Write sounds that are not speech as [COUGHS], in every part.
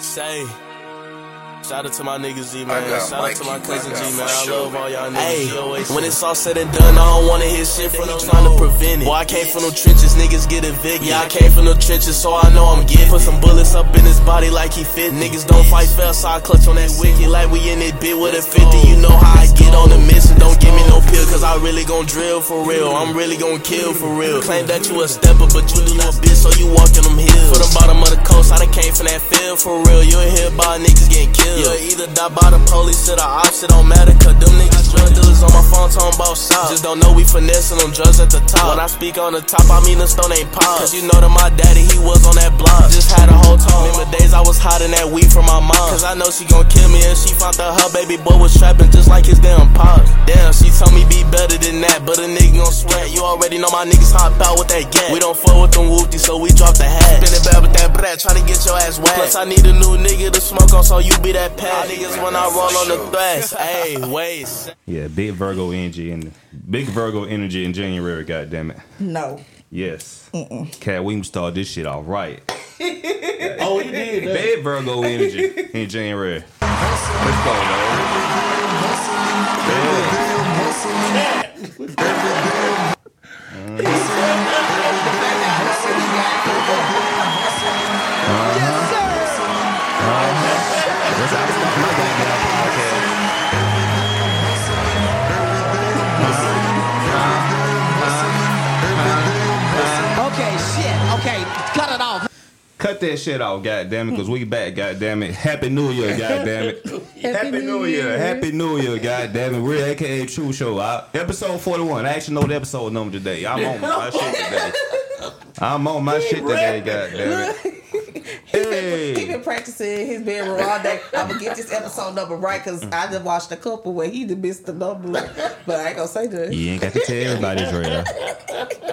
Say. Shout out to my niggas G man. I got Shout out to my cousin I G got man. I love all y'all niggas. Hey, when it's all said and done, I don't wanna hear shit from them trying to prevent it. Boy, I came from them trenches, niggas get evicted. Yeah, I came from them trenches, so I know I'm getting. Put some bullets up in his body like he fit. Niggas don't fight fair, so I clutch on that wicked like we in it bit with a 50. You know how I get on the mission. Don't give me no pill, cause I really gon' drill for real. Mm. I'm really gon' kill for real. Mm. Claim that you a stepper, but you do no bitch, so you walking them hills. For the bottom of the coast, I done came from that field for real. You ain't hear about niggas getting killed. You'll either die by the police or the ops, it don't matter, cause them niggas drug dealers on my phone talking about shots. Just don't know we finessing them drugs at the top. When I speak on the top, I mean the stone ain't pop. Cause you know that my daddy, he was on that block. Just had a whole talk. Remember days I was hiding that weed from my mom. Cause I know she gon' kill me and she found out her baby boy was trapping just like his damn pop. Damn, she told me be better than that, but a nigga gon' sweat. You already know my niggas hop out with that gat. We don't fuck with them whoopties, so we drop the hat. Spin it back with that brat, try to get your ass wet. Plus I need a new nigga to smoke on, so you be that pat. Niggas when I roll on the thrash. Hey, wait. Yeah, big Virgo energy and big Virgo energy in January. God damn it. No. Yes. Katt Williams started this shit off right. [LAUGHS] Oh, he did that. Big Virgo energy in January. Let's go, man. That's mm-hmm. how Cut that shit off, goddamn it, cause we back, goddamn it. Happy New Year, goddamn it. [LAUGHS] Happy, New Year. Happy New Year, goddamn it. We're AKA True Show. I, episode 41. I actually know the episode number today. I'm on my shit today. [LAUGHS] I'm on my shit today, goddamn it. [LAUGHS] He Hey. been practicing in his bedroom all day. I'm gonna get this episode number right because I just watched a couple where he done missed the number, but I ain't gonna say that. You ain't got to tell everybody, Drea.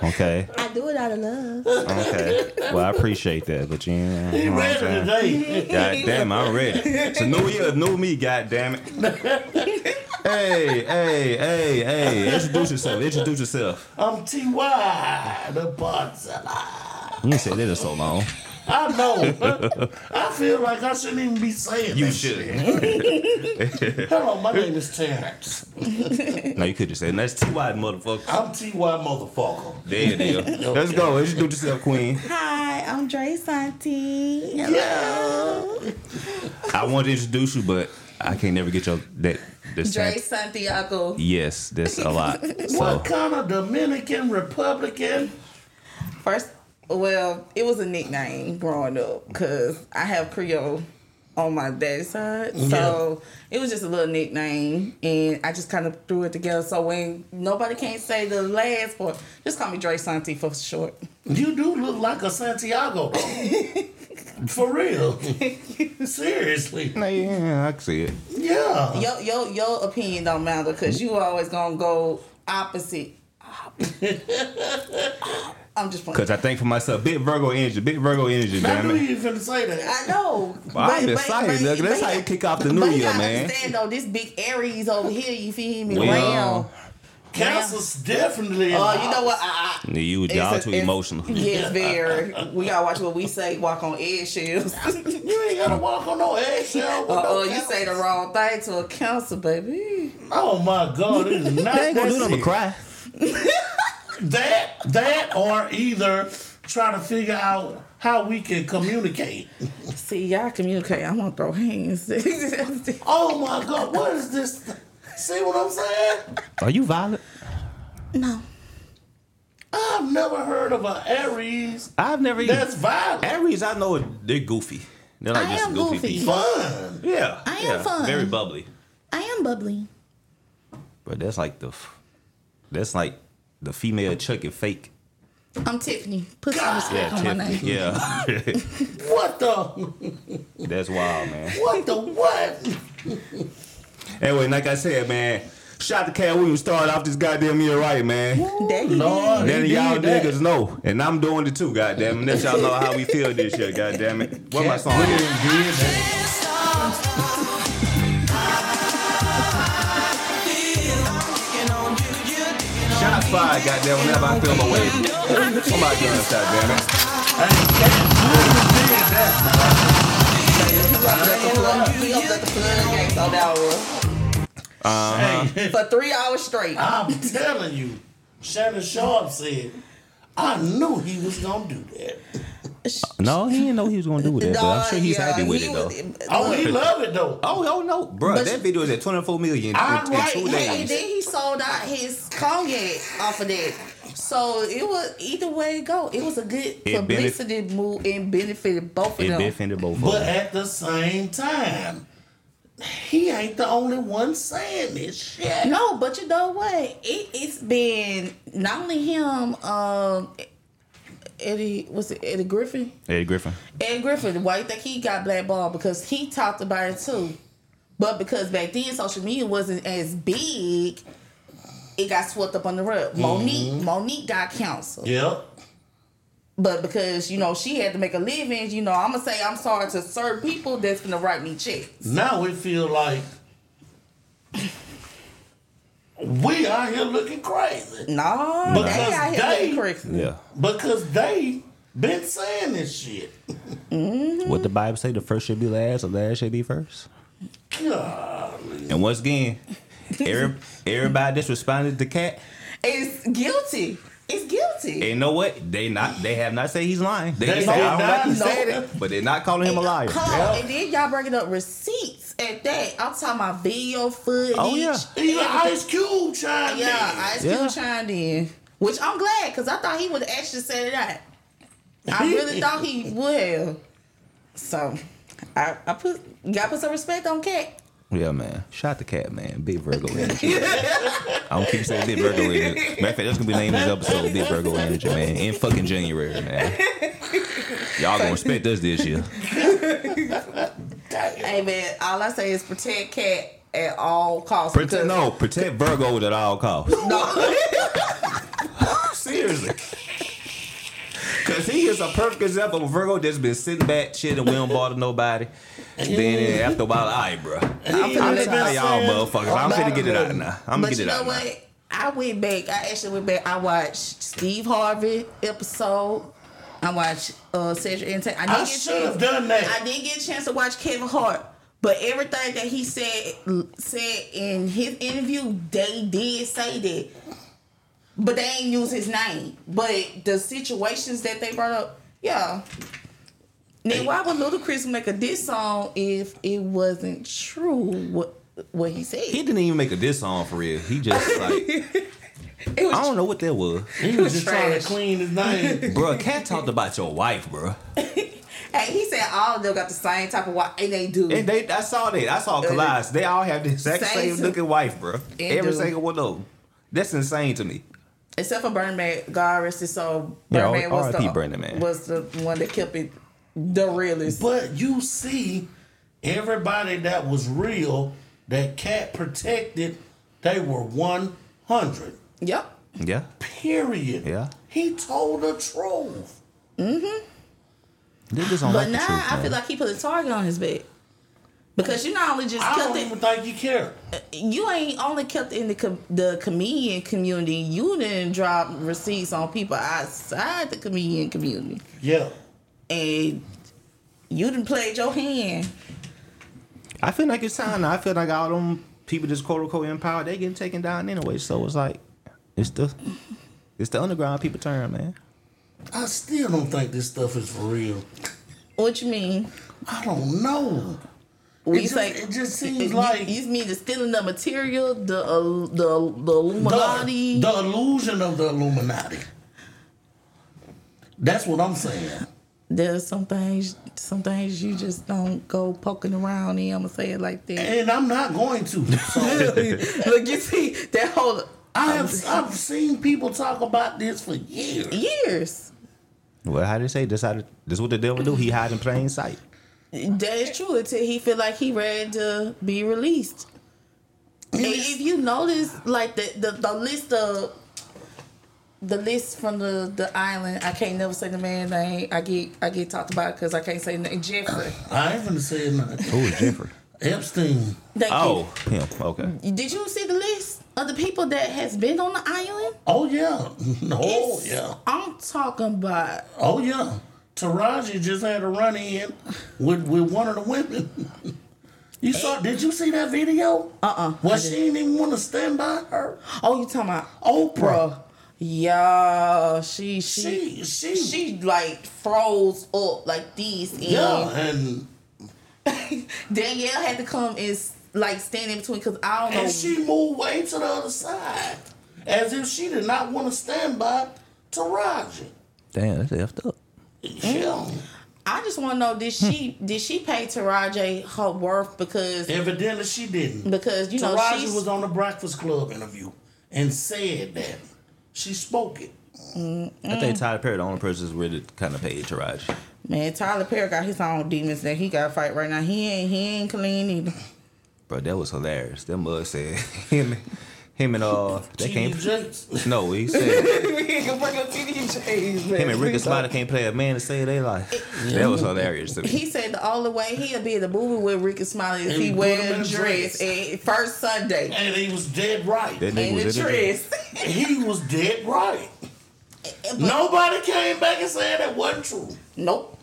Okay. I do it out of love. Okay. Well, I appreciate that, but you ain't. He You know what I'm ready saying? today. God damn, I'm ready. It's a new year, new me, god damn it. Hey, hey, hey, hey. Introduce yourself. Introduce yourself. I'm T.Y. the Podzilla. You say said that in so long. [LAUGHS] I know. I feel like I shouldn't even be saying You that should. shit. [LAUGHS] Hello, my name is Terrence. No, you could just say, that's T.Y. motherfucker. I'm T.Y. motherfucker. There it is. [LAUGHS] Let's go. Introduce yourself, Queen. Hi, I'm Dre Santi. Yeah. I want to introduce you, but I can't never get your that. This Dre time. Santiago. Yes, that's a lot. So What kind of Dominican Republican? First, well, it was a nickname growing up because I have Creole on my dad's side. So it was just a little nickname and I just kind of threw it together. So when nobody can't say the last part, just call me Dre Santi for short. You do look like a Santiago. [LAUGHS] For real. Seriously. Nah, yeah, I can see it. Yeah. Your your your opinion don't matter because you always gonna go opposite. [LAUGHS] I'm just playing. Cause I think for myself, big Virgo energy, big Virgo energy, I damn knew it. you finna say that. I know. Well, I'm excited, nigga. That's how you kick off the new but year, man. Understand though, this big Aries over here, you feel me? Well, Round. Cancer's definitely. Oh, you know what? I, I, You, y'all too emotional. [LAUGHS] Yes, very. We gotta watch what we say. Walk on eggshells. uh, [LAUGHS] You ain't gotta [LAUGHS] walk on no eggshell. with no oh, you say the wrong thing to a cancer, baby. Oh my God! It is not They ain't gonna do that nothing but cry. That that or either try to figure out how we can communicate. See, y'all communicate. I'm gonna throw hands. [LAUGHS] Oh my God! What is this? See what I'm saying? Are you violent? no. I've never heard of an Aries I've never even. that's violent. Aries, I know they're goofy. They're like I just am goofy, goofy. people. Fun. Yeah, I am yeah, fun. Very bubbly. I am bubbly. But that's like the, that's like the female Chucky fake. I'm Tiffany. Put some respect Yeah, on my Tiffany. name. Yeah, [LAUGHS] What the? that's wild, man. What the what? Anyway, like I said, man, shout to Katt Williams started off this goddamn year right, man. Daddy. Lord, None of y'all that. niggas know, and I'm doing it too, goddamn. Let y'all know how we feel this year, goddamn it. What my song? Williams is? did that. Shots fired, goddamn. Whenever I feel my way, somebody doing this, goddamn it. Hey, Katt Williams did that. opened up the floodgates on that one Hey, for three hours straight. I'm telling you, Shannon Sharpe said, I knew he was gonna do that. No, he didn't know he was gonna do that, but I'm sure he's Nah, happy with he it though. was- Oh, he love it though. Oh, oh no, bro, But- that video is at 24 million in, I'm in right, two days. And then he sold out his cognac off of that. So it was either way it go. It was a good It publicity move and benefited both of It them. benefited both of But them. at the same time, he ain't the only one saying this shit. No, but you know what? It, it's been not only him, um, Eddie, was it Eddie Griffin? Eddie Griffin. Eddie Griffin, why you think he got blackballed? Because he talked about it too. But because back then social media wasn't as big, it got swept up on the rug. Monique, Monique got canceled. Yep. But because, you know, she had to make a living, you know, I'm gonna say I'm sorry to certain people that's gonna write me checks. Now we feel like we out here looking crazy No, Because they out here they- looking crazy. Yeah. because they been saying this shit. Mm-hmm. What the Bible say? The first should be last, the last should be first. Golly. And once again, every, everybody that's responded to Katt, is guilty. It's guilty. and you know what? They not they have not said he's lying. They, They just say, I don't like he not- said it, but they're not calling him a liar. Hold on, Yeah. and then y'all bringing up receipts at that. I'm talking about video footage. Oh, yeah. Even Ice Cube chimed Yeah, in. Ice Yeah. Cube chimed in, which I'm glad because I thought he would have actually said it out. I really [LAUGHS] thought he would have. So, I, I put gotta put some respect on Katt. Yeah, man. Shout the cat, man. Big Virgo energy. I'm keep saying Big Virgo energy. Matter of fact, that's gonna be the name of this episode, Big Virgo energy, man. In fucking January, man. Y'all gonna respect us this year. Hey man, all I say is protect Katt at all costs. Protect, because- no, protect Virgos at all costs. no. [LAUGHS] Seriously. Cause he is a perfect example of a Virgo that's been sitting back, shit, and we don't bother nobody. Then after a while, all right, bro. I'm He finna tell y'all saying motherfuckers. I'm finna get it out now. I'm gonna But get you it know out now. what? I went back. I actually went back. I watched Steve Harvey episode. I watched uh Cedric and I didn't I get a should have chance. done that. I didn't get a chance to watch Kevin Hart. But everything that he said said in his interview, they did say that. But they ain't use his name. But the situations that they brought up, yeah. Then why would Ludacris make a diss song if it wasn't true what what he said? He didn't even make a diss song for real. He just [LAUGHS] like It was I don't know what that was. He was just trying to clean his name. [LAUGHS] Bro, Katt talked about your wife, bro. [LAUGHS] Hey, he said all of them got the same type of wife, and they do. And they, I saw that. I saw uh, Collage. They all have the exact Same same looking wife, bro. Every do. single one of them. That's insane to me. Except for Birdman, God rest his soul. Yeah, Birdman was R.I.P. the Birdman, man. was the one that kept it the realest. But you see, everybody that was real, that cat protected, they were 100. Yep. Yeah. Period. Yeah. He told the truth. Mm-hmm. But like now the truth, I man. feel like he put a target on his back. Because you not only just I kept don't it, even think he cared. you ain't only kept it in the com- the comedian community. You didn't drop receipts on people outside the comedian community, Yeah. and you didn't play your hand. I feel like it's time now. I feel like all them people just quote unquote in power, they getting taken down anyway. So it's like it's the it's the underground people turn, man. I still don't think this stuff is for real. What you mean? I don't know. We It just- say it just seems you- like- you mean the stealing the material, the uh, the the The, Illuminati. the illusion of the Illuminati. That's what I'm saying. There's some things, some things you just don't go poking around in. I'm gonna say it like that. And I'm not going to. So [LAUGHS] Look, you see that whole I have I've seen people talk about this for years. years. Well, how do they say this? How this what the devil do? He hide in plain sight. That is true until he feel like he ready to be released. And if you notice, like the, the the list of the list from the the island, I can't never say the man name. I get I get talked about because I can't say the name. Jeffrey. I ain't gonna say nothing. Who is Jeffrey? Epstein. Oh, Thank him. Okay. Did you see the list of the people that has been on the island? Oh yeah. [LAUGHS] Oh It's- yeah. I'm talking about Oh yeah. Taraji just had a run in with, with one of the women. [LAUGHS] You saw? Did you see that video? Uh-uh, Well, she didn't even want to stand by her. Oh, you talking about Oprah. Bruh. Yeah, she She, she she, she like froze up like this, and yeah, and [LAUGHS] Danielle had to come and like stand in between because I don't know. and she moved way to the other side, as if she did not want to stand by Taraji. Damn, that's effed up. Yeah. I just want to know did she did she pay Taraji her worth because Evidently, she didn't. because you know Taraji was on the Breakfast Club interview and said that she spoke it. I think Tyler Perry the only person that's really kind of paid Taraji. man Tyler Perry got his own demons that he got to fight right now. He ain't he ain't clean either. Bro, that was hilarious. Them mug said [LAUGHS] him, him and uh, they T.D. can't. No, he [LAUGHS] said him and Rickey Smiley can't play a man to save their life. That was hilarious to me. He said the only way he'll be in the movie with Rickey Smiley is And he put wear in a a dress dress. and first Sunday And he was dead right. That nigga and was the in the dress. dress. He was dead right. [LAUGHS] But- Nobody came back and said that wasn't true. Nope.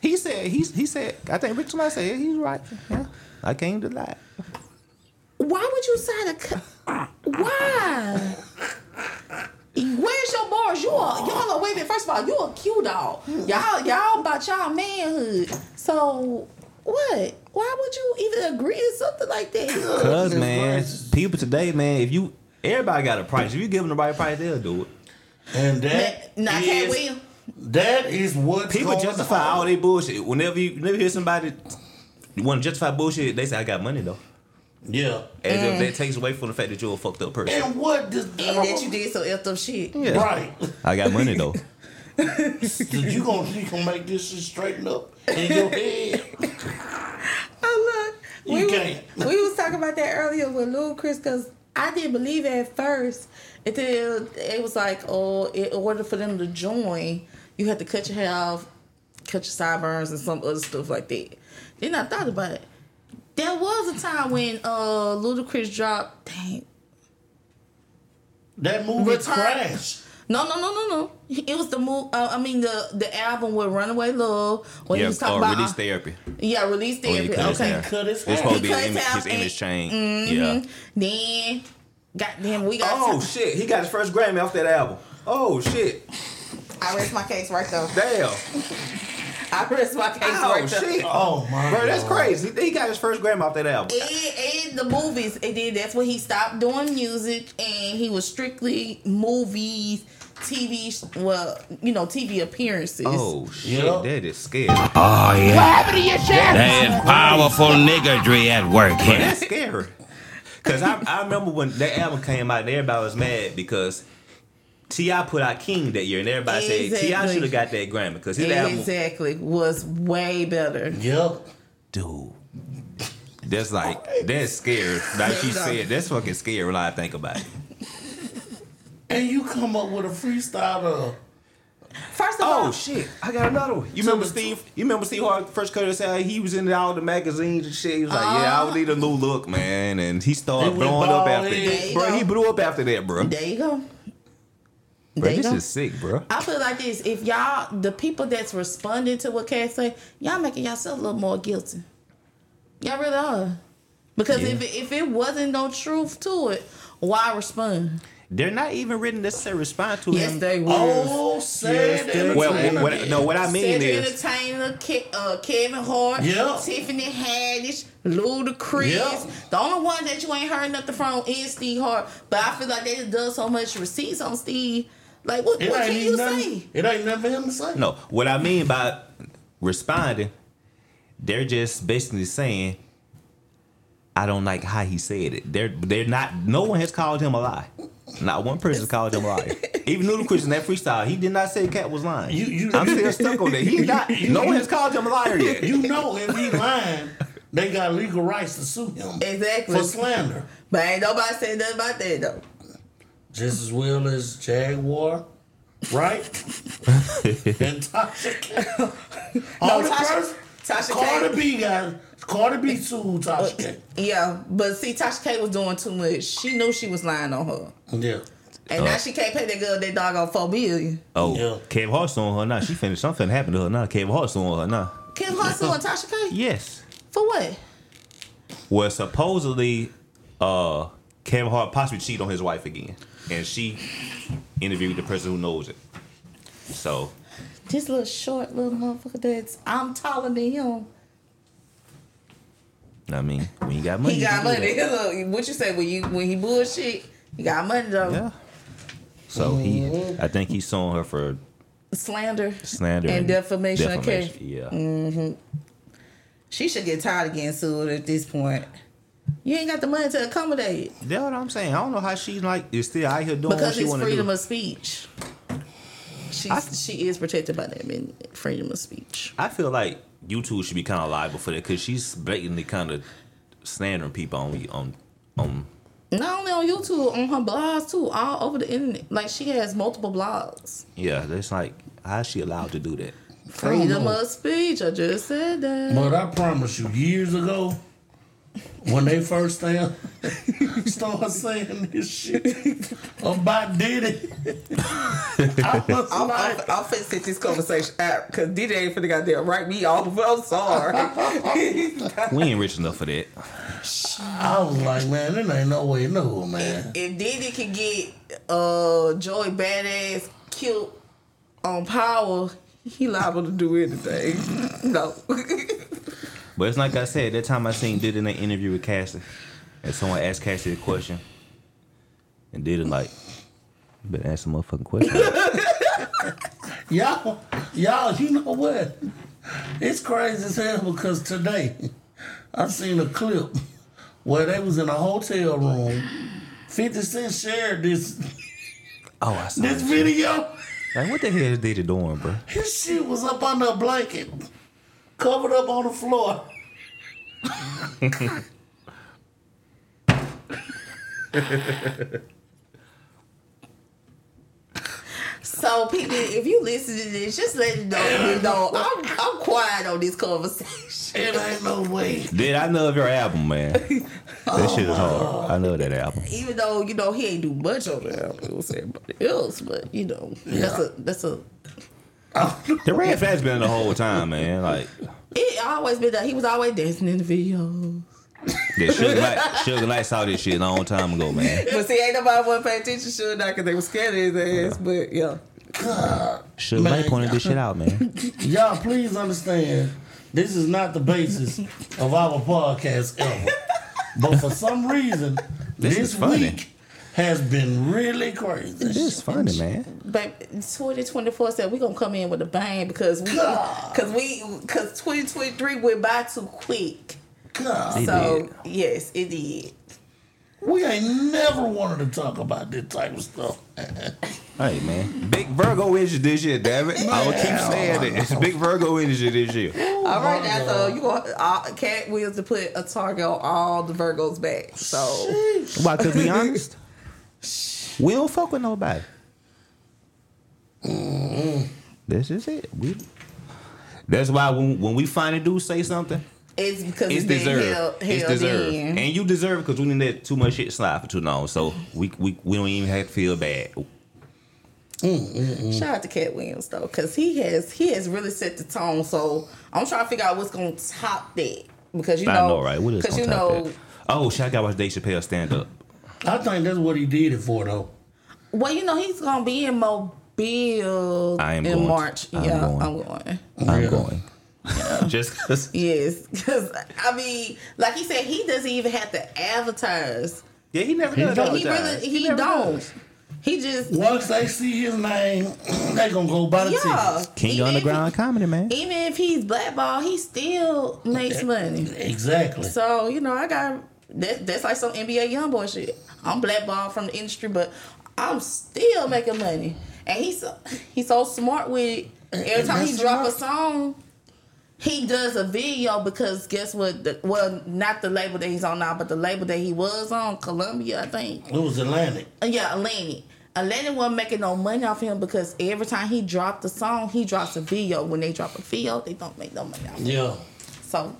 He said he's he said I think Rickey Smiley said he's right. Yeah, I can't deny. it. Why would you say the? Why? Where's your bars? You are y'all are wait a minute. First of all, you a cute dog. Y'all y'all about y'all manhood. So what? Why would you even agree to something like that? Cause man, people today, man, if you everybody got a price. If you give them the right price, they'll do it. And that Now, Katt is- Williams. that is what People justify all their bullshit. Whenever you whenever you hear somebody you want to justify bullshit, they say I got money though. Yeah. As Mm. if that takes away from the fact that you're a fucked up person. And what does And that you did so effed up shit. Yeah. Right. I got money though. [LAUGHS] you gonna you gonna make this shit straighten up in your head. [LAUGHS] Oh look, You we can't. Was, we was talking about that earlier with Ludacris because I didn't believe it at first until it was like, oh, in order for them to join, you had to cut your hair off, cut your sideburns, and some other stuff like that. Then I thought about it. There was a time when uh Ludacris dropped. Dang. That movie Return- crashed. No, no, no, no, no. It was the move. Uh, I mean, the the album with Runaway Love. When he yeah, was talking or about release therapy. yeah, release When he therapy. cut his Okay. hair. Cut his It's hair. supposed to be He his cut image, his his image change. Mm-hmm. Yeah. Then, goddamn, we got. Oh shit, he got his first Grammy off that album. Oh shit. I rest my case right there. Damn. [LAUGHS] I rest my case Oh right there. shit. Oh my Bro, that's crazy. He got his first Grammy off that album. And, and the movies, and then that's when he stopped doing music, and he was strictly movies, TV. Well, you know, TV appearances. Oh shit, Yeah. that is scary. Oh yeah. What happened to your chest? That is powerful niggardry at work here. That's scary. [LAUGHS] Cause I, I remember when that album came out and everybody was mad because T.I. put out King that year and everybody said T.I. Should have got that Grammy because his album exactly was way better. Yep. dude. That's like that's scary. Like you said, that's fucking scary when I think about it. And you come up with a freestyle of First of Oh all, shit! I got another one. You remember Steve? You remember Steve Harvey first cut us out? He was in all the magazines and shit. He was like, "Yeah, I would uh-huh. need a new look, man." And he He started went blowing up after that. Bro, he blew up after that, bro. there you go. Bro, this is sick, bro. I feel like this. If y'all, the people that's responding to what Katt say, y'all making yourself a little more guilty. Y'all really are. Because if it, if it wasn't no truth to it, why respond? They're not even really necessarily respond to Yes, him. they will. Oh, sad Well, what, no, what I mean Cedric is, Entertainer, Ke- uh, Kevin Hart, Yeah. Tiffany Haddish, Ludacris. Yeah. The only one that you ain't heard nothing from is Steve Hart. But I feel like they just done so much receipts on Steve. Like, what, It what ain't can you even nothing. say? It ain't nothing for him to say. no, what I mean by responding, they're just basically saying, I don't like how he said it. They're they're not. No one has called him a lie. Not one person has called him a liar. [LAUGHS] Even Ludacris in that freestyle, he did not say Katt was lying. You- you- I'm still [LAUGHS] stuck on that. He not. [LAUGHS] You, No one has called him a liar yet. You know if he lying, they got legal rights to sue him Exactly. for slander. But ain't nobody said nothing about that, though. Just as well as Jaguar, right? [LAUGHS] and Tasha K. [LAUGHS] All the Tasha- first, Tasha Cardi K. B got Cardi B sued Tasha K. Yeah, but see, Tasha K was doing too much. She knew she was lying on her. Yeah. And now she can't pay that girl that dog on four million. Oh, Yeah. Kevin Hart suing her now. She finished. Something happened to her now. Kevin Hart suing her now. Kim Hart suing Tasha K? Yes. For what? Well, supposedly, uh, Kevin Hart possibly cheated on his wife again, and she interviewed the person who knows it. So This little short little motherfucker that's I'm taller than him. I mean, when you got money, He you got can do money. that. [LAUGHS] Look, what you say when you when he bullshit? He got money though. Yeah. So he, I think he's suing her for Slander, slander and defamation. of character. Mm-hmm. She should get tired of getting sued at this point. You ain't got the money to accommodate it That's what I'm saying. I don't know how she's like is still out here doing what because she it's want to freedom do. of speech. She's, I- she is protected by that min- freedom of speech. I feel like YouTube should be kind of liable for that because she's blatantly kind of slandering people on on on. Not only on YouTube, on her blogs too, all over the internet. Like she has multiple blogs. Yeah, that's like how is she allowed to do that? Freedom of speech. I just said that. But I promise you, years ago, when they first started, [LAUGHS] started saying this shit about Diddy, I [LAUGHS] was I'm, like, I'm, I'm finna sit this conversation out because Diddy ain't finna goddamn write me off. I'm sorry. [LAUGHS] We ain't rich enough for that. I was like, man, there ain't no way, no, man. if Diddy can get uh Joey Badass killed on power, he liable to do anything. no. But it's like I said, that time I seen did in an interview with Cassie, and someone asked Cassie a question, and did it like, you better answer a motherfucking question. [LAUGHS] Y'all, y'all, you know what? It's crazy as hell because today I seen a clip where they was in a hotel room. 50 Cent shared this oh, I saw this that shit. video. Like, what the hell is Diddy doing, bro? His shit was up under a blanket, covered up on the floor. So people, if you listen to this, just let it know. You know, I'm I'm quiet on this conversation. It ain't no way. Did I love your album, man? That oh, shit is hard. I love that album. Even though you know he ain't do much on the album, it was everybody else, but you know that's a that's a. [LAUGHS] The red has been the whole time, man. Like It always been that he was always dancing in the videos. that Suge Knight, Suge Knight saw this shit a long time ago, man. [LAUGHS] But see, ain't nobody want to pay attention to it now because they were scared of his ass. But yeah, Suge Man, Knight pointed this shit out, man. [LAUGHS] Y'all, please understand, this is not the basis of our podcast ever. But for some reason, This this, is funny. week has been really crazy. It is is funny, man. but 2024 said we're gonna come in with a bang because we because we because 2023 went by too quick. God, It So yes, it did. we ain't never wanted to talk about this type of stuff. [LAUGHS] Hey, man. Big Virgo energy this year, damn it. I will keep saying it. It's big Virgo energy this year. All right, now so you gonna uh, Cat wheels to put a target on all the Virgos back. So Why? Cause be honest, we don't fuck with nobody. Mm-hmm. This is it. We. That's why when when we finally do say something, it's because it's it's, deserved. held, it's deserved, in. and you deserve it because we didn't let too much shit slide for too long. So we we, we don't even have to feel bad. Shout out to Katt Williams though, because he has he has really set the tone. So I'm trying to figure out what's gonna top that because you know, I know, right? Because you top know, that? Oh, shit! I got to watch Dave Chappelle stand up. I think that's what he did it for, though. well, you know he's gonna be in Mobile I am in going. March. I'm yeah, going. I'm going. I'm Yeah. going. Just cause. Yes, because I mean, like he said, he doesn't even have to advertise. Yeah, he never does. don't. all the He really he, never don't. does. He just Once they see his name, [CLEARS THROAT] they gonna go buy the yeah. tickets. King Even if underground comedy, man. even if he's blackball, he still makes money. Exactly. So you know, I got that. That's like some NBA YoungBoy shit. I'm blackballed from the industry, but I'm still making money. And he's so, he's so smart with it. Every And time he drop a song, he does a video because guess what? The, well, not the label that he's on now, but the label that he was on, Columbia, I think. It was Atlantic. Uh, Yeah, Atlantic. Atlantic wasn't making no money off him because every time he dropped a song, he drops a video. When they drop a video, they don't make no money off. Yeah. So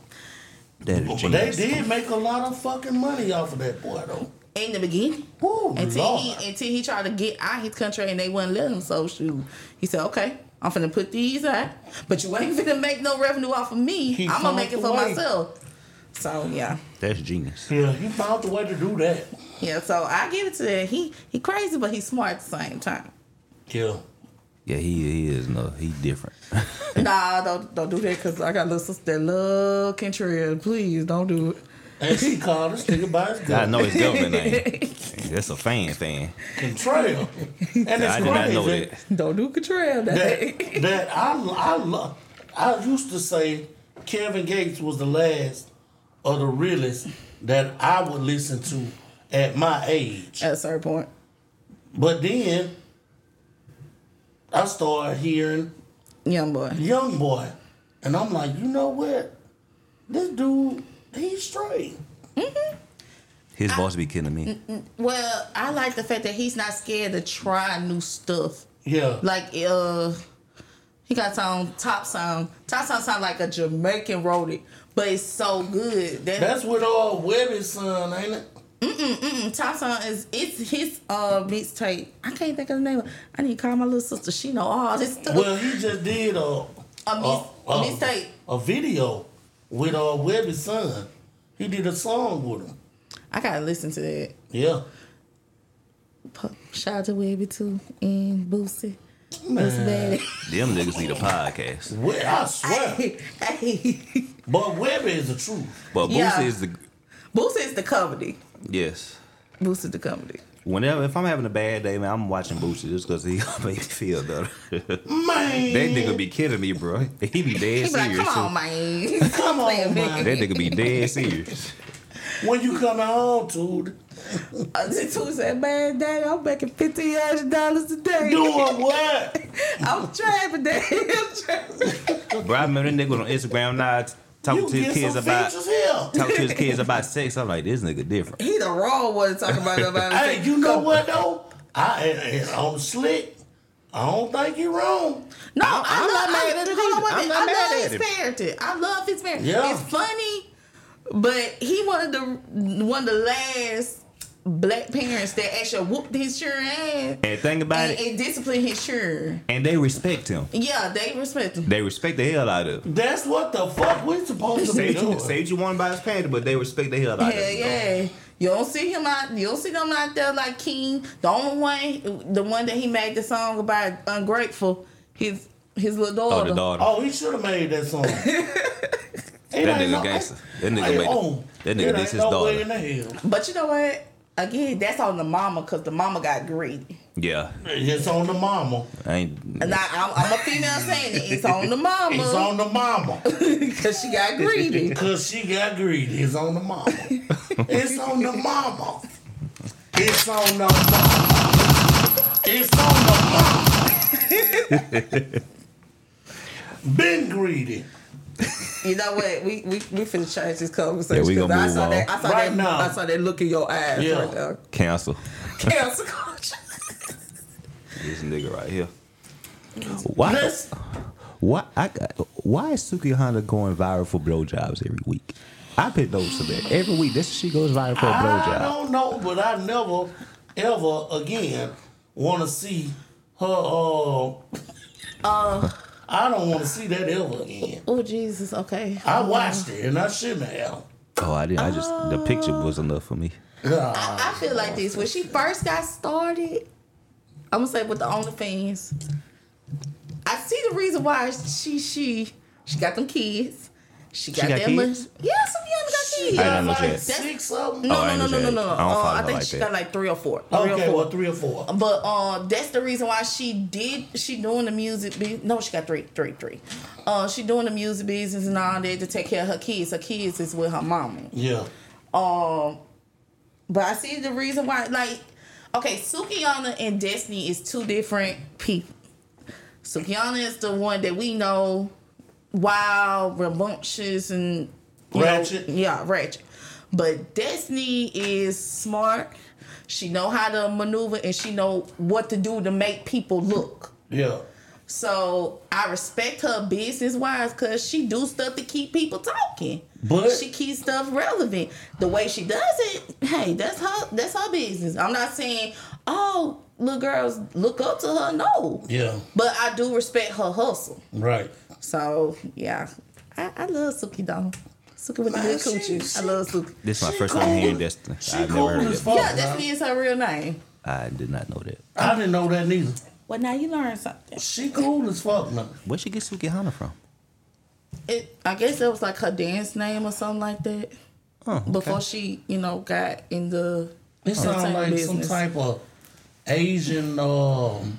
That is But they did make a lot of fucking money off of that boy, though. in the beginning, Woo, until Lord. he until he tried to get out his country and they wouldn't let him. So shoot, he said, "Okay, I'm finna put these out, but you ain't [LAUGHS] finna make no revenue off of me. He I'm gonna make it for way. myself." So yeah, That's genius. Yeah, he found the way to do that. yeah. So I give it to that. He he crazy, but he's smart at the same time. Yeah. Yeah, he, he is no, he different. [LAUGHS] nah, don't don't do that because I got little sister that love Kentrell. Please don't do it. And she called this nigga by his I know his government name. [LAUGHS] That's a fan thing. Kentrell. And it's I did not know crazy that. Don't do Kentrell. That, that, that I, I love. I used to say Kevin Gates was the last of the realest that I would listen to at my age. at a certain point. But then I started hearing Young boy. Young Boy, and I'm like, you know what? This dude, he's straight. His voice be killing me. Well, I like the fact that he's not scared to try new stuff. Yeah. Like uh he got some Top Sound. Top Sound sound like a Jamaican wrote it, but it's so good. That That's with all Webbie's son, ain't it? Mm, Top Sound is it's his uh mixtape. I can't think of the name. I need to call my little sister. She know all this stuff. Well, he just did a a a, mis- a, a mixtape. a video with uh Webbie's son. He did a song with him. I gotta listen to that. Yeah. Shout out to Webbie too and Boosie. That's bad. Them niggas need a podcast. We- I swear. [LAUGHS] hey, but Webbie is the truth. But Boosie Yeah. is the Boosie is the comedy. Yes. Boosted the comedy. Whenever if I'm having a bad day, man, I'm watching Boosie just because he [LAUGHS] make me feel better. man, that Man. nigga be kidding me, bro. He be dead He be like, serious. come on, man. [LAUGHS] Come on, man. That nigga be dead serious. When you coming home, dude, Uh, this Two said, man, daddy, I'm making fifteen hundred dollars a day. doing what? [LAUGHS] I'm trapping, daddy. I'm trapping. Bro, I remember that nigga was on Instagram now talking You to his kids about features talking to his [LAUGHS] kids about sex. I'm like, this nigga different. He the wrong one to talk about about Hey, you know what though? I and on the slick. I don't think you're wrong. No, I'm- I love not mad at it hold on, either. wait a I'm minute. not I mad love at his him. parenting. I love his parenting. Yeah. It's funny, but he wanted the one of the last black parents that actually whooped his children ass And think about and, it, and disciplined his children. and they respect him. Yeah, they respect him. They respect the hell out of him. That's what the fuck we supposed to Say be doing. say what you want about his parents, but they respect the hell out of Hell him. yeah. Yeah. You don't see him out. You don't see them out there like King. The only one, the one that he made the song about, ungrateful. His his little Oh, daughter. the daughter. Oh, he should have made that song. [LAUGHS] That nigga no- gangster. That nigga made oh, that nigga ain't this his no daughter. way in the hell. But you know what? Again, that's on the mama because the mama got greedy. Yeah, It's on the mama. I ain't. And I, I'm, I'm a female saying it. It's on the mama It's on the mama. [LAUGHS] because she got greedy. [LAUGHS] Cause she got greedy. It's on the mama. it's on the mama. It's on the mama. It's on the mama. [LAUGHS] Been greedy. You know what? We we we finna change this conversation. Yeah, we gonna 'cause I saw on. that. I saw Right that. now. I saw that look in your eyes Yeah. right there. Cancel Cancel culture. [LAUGHS] this nigga right here. Why? Let's Why? I got. Why is Suki Hana going viral for blowjobs every week? I been noticing that every week. This she goes viral for a I blowjob. don't know, but I never ever again wanna see her uh Uh, I don't want to see that ever again. oh Jesus. Okay. I watched it and I shouldn't have. Oh, I didn't. I just the oh. picture was enough for me. I, I feel like this when she first got started. I'm gonna say with the OnlyFans. I see the reason why she she she got them kids. She got, got them. kids? Yeah, Sophia got kids. She I got didn't know like that. six of them. No, Oh, I no, no, no, no, no. I don't Uh, follow I think like she that. got like three or four. Three Okay, or four. well, three or four. But uh, that's the reason why she did. She doing the music. Be- no, she got three, three, three. Uh, she doing the music business and all that to take care of her kids. Her kids is with her mama. Yeah. Um, but I see the reason why. Like, okay, Sukihana and Destiny is two different people. Sukihana is the one that we know, wild, rambunctious, and you know, yeah, ratchet. But Destiny is smart. She know how to maneuver and she know what to do to make people look. Yeah. So I respect her business wise because she do stuff to keep people talking. But- she keeps stuff relevant. The way she does it, hey, that's her that's her business. I'm not saying, oh, little girls look up to her. No. Yeah. But I do respect her hustle. Right. So yeah. I, I love Suki though. Suki with the Man, good she- coochie. I love Suki. This is my She first time hearing Destiny. She I've cool never heard as it. fuck. Yeah, now. that's is her real name. I did not know that. I didn't know that neither. Well, now you learn something. She cool as fuck now. Where'd she get Suki Hana from? It, I guess that was like her dance name or something like that. Oh, okay. Before she, you know, got in the It sounds entertainment like some type of Asian um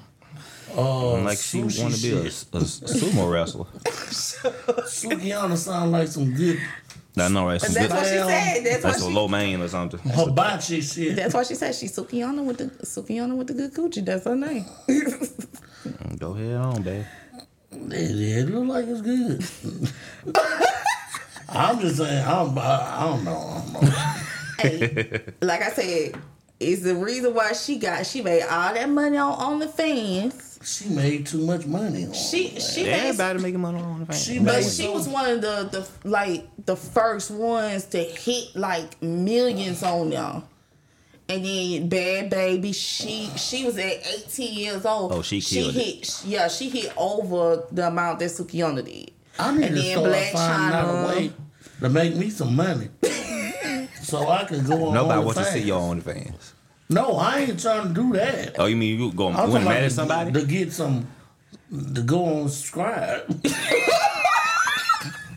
uh like she want to be a, a shit. sumo wrestler. [LAUGHS] Sukihana sound like some good I know, right? Some That's good, what she said. That's that's why a she. low man or something. hibachi shit. That's why she said she's Sukihana with the Sukihana with the good coochie. That's her name. Go ahead on, babe. Yeah, yeah, it look like it's good. [LAUGHS] I'm just saying, I don't, I, I don't know. I don't know. hey, like I said, is the reason why she got she made all that money on OnlyFans. She made too much money. On She it. she made Everybody making money on the fan. She But she so- was one of the, the like the first ones to hit like millions on them. And then Bhad Bhabie, she she was at 18 years old. Oh, she killed it. hit yeah, she hit over the amount that Sukihana did. I need and to then start Black finding out a China. way to make me some money. so I can go on Nobody wants to see your own fans. No, I ain't trying to do that. Oh, you mean you going I'm went mad at somebody? to get some to go on subscribe. That's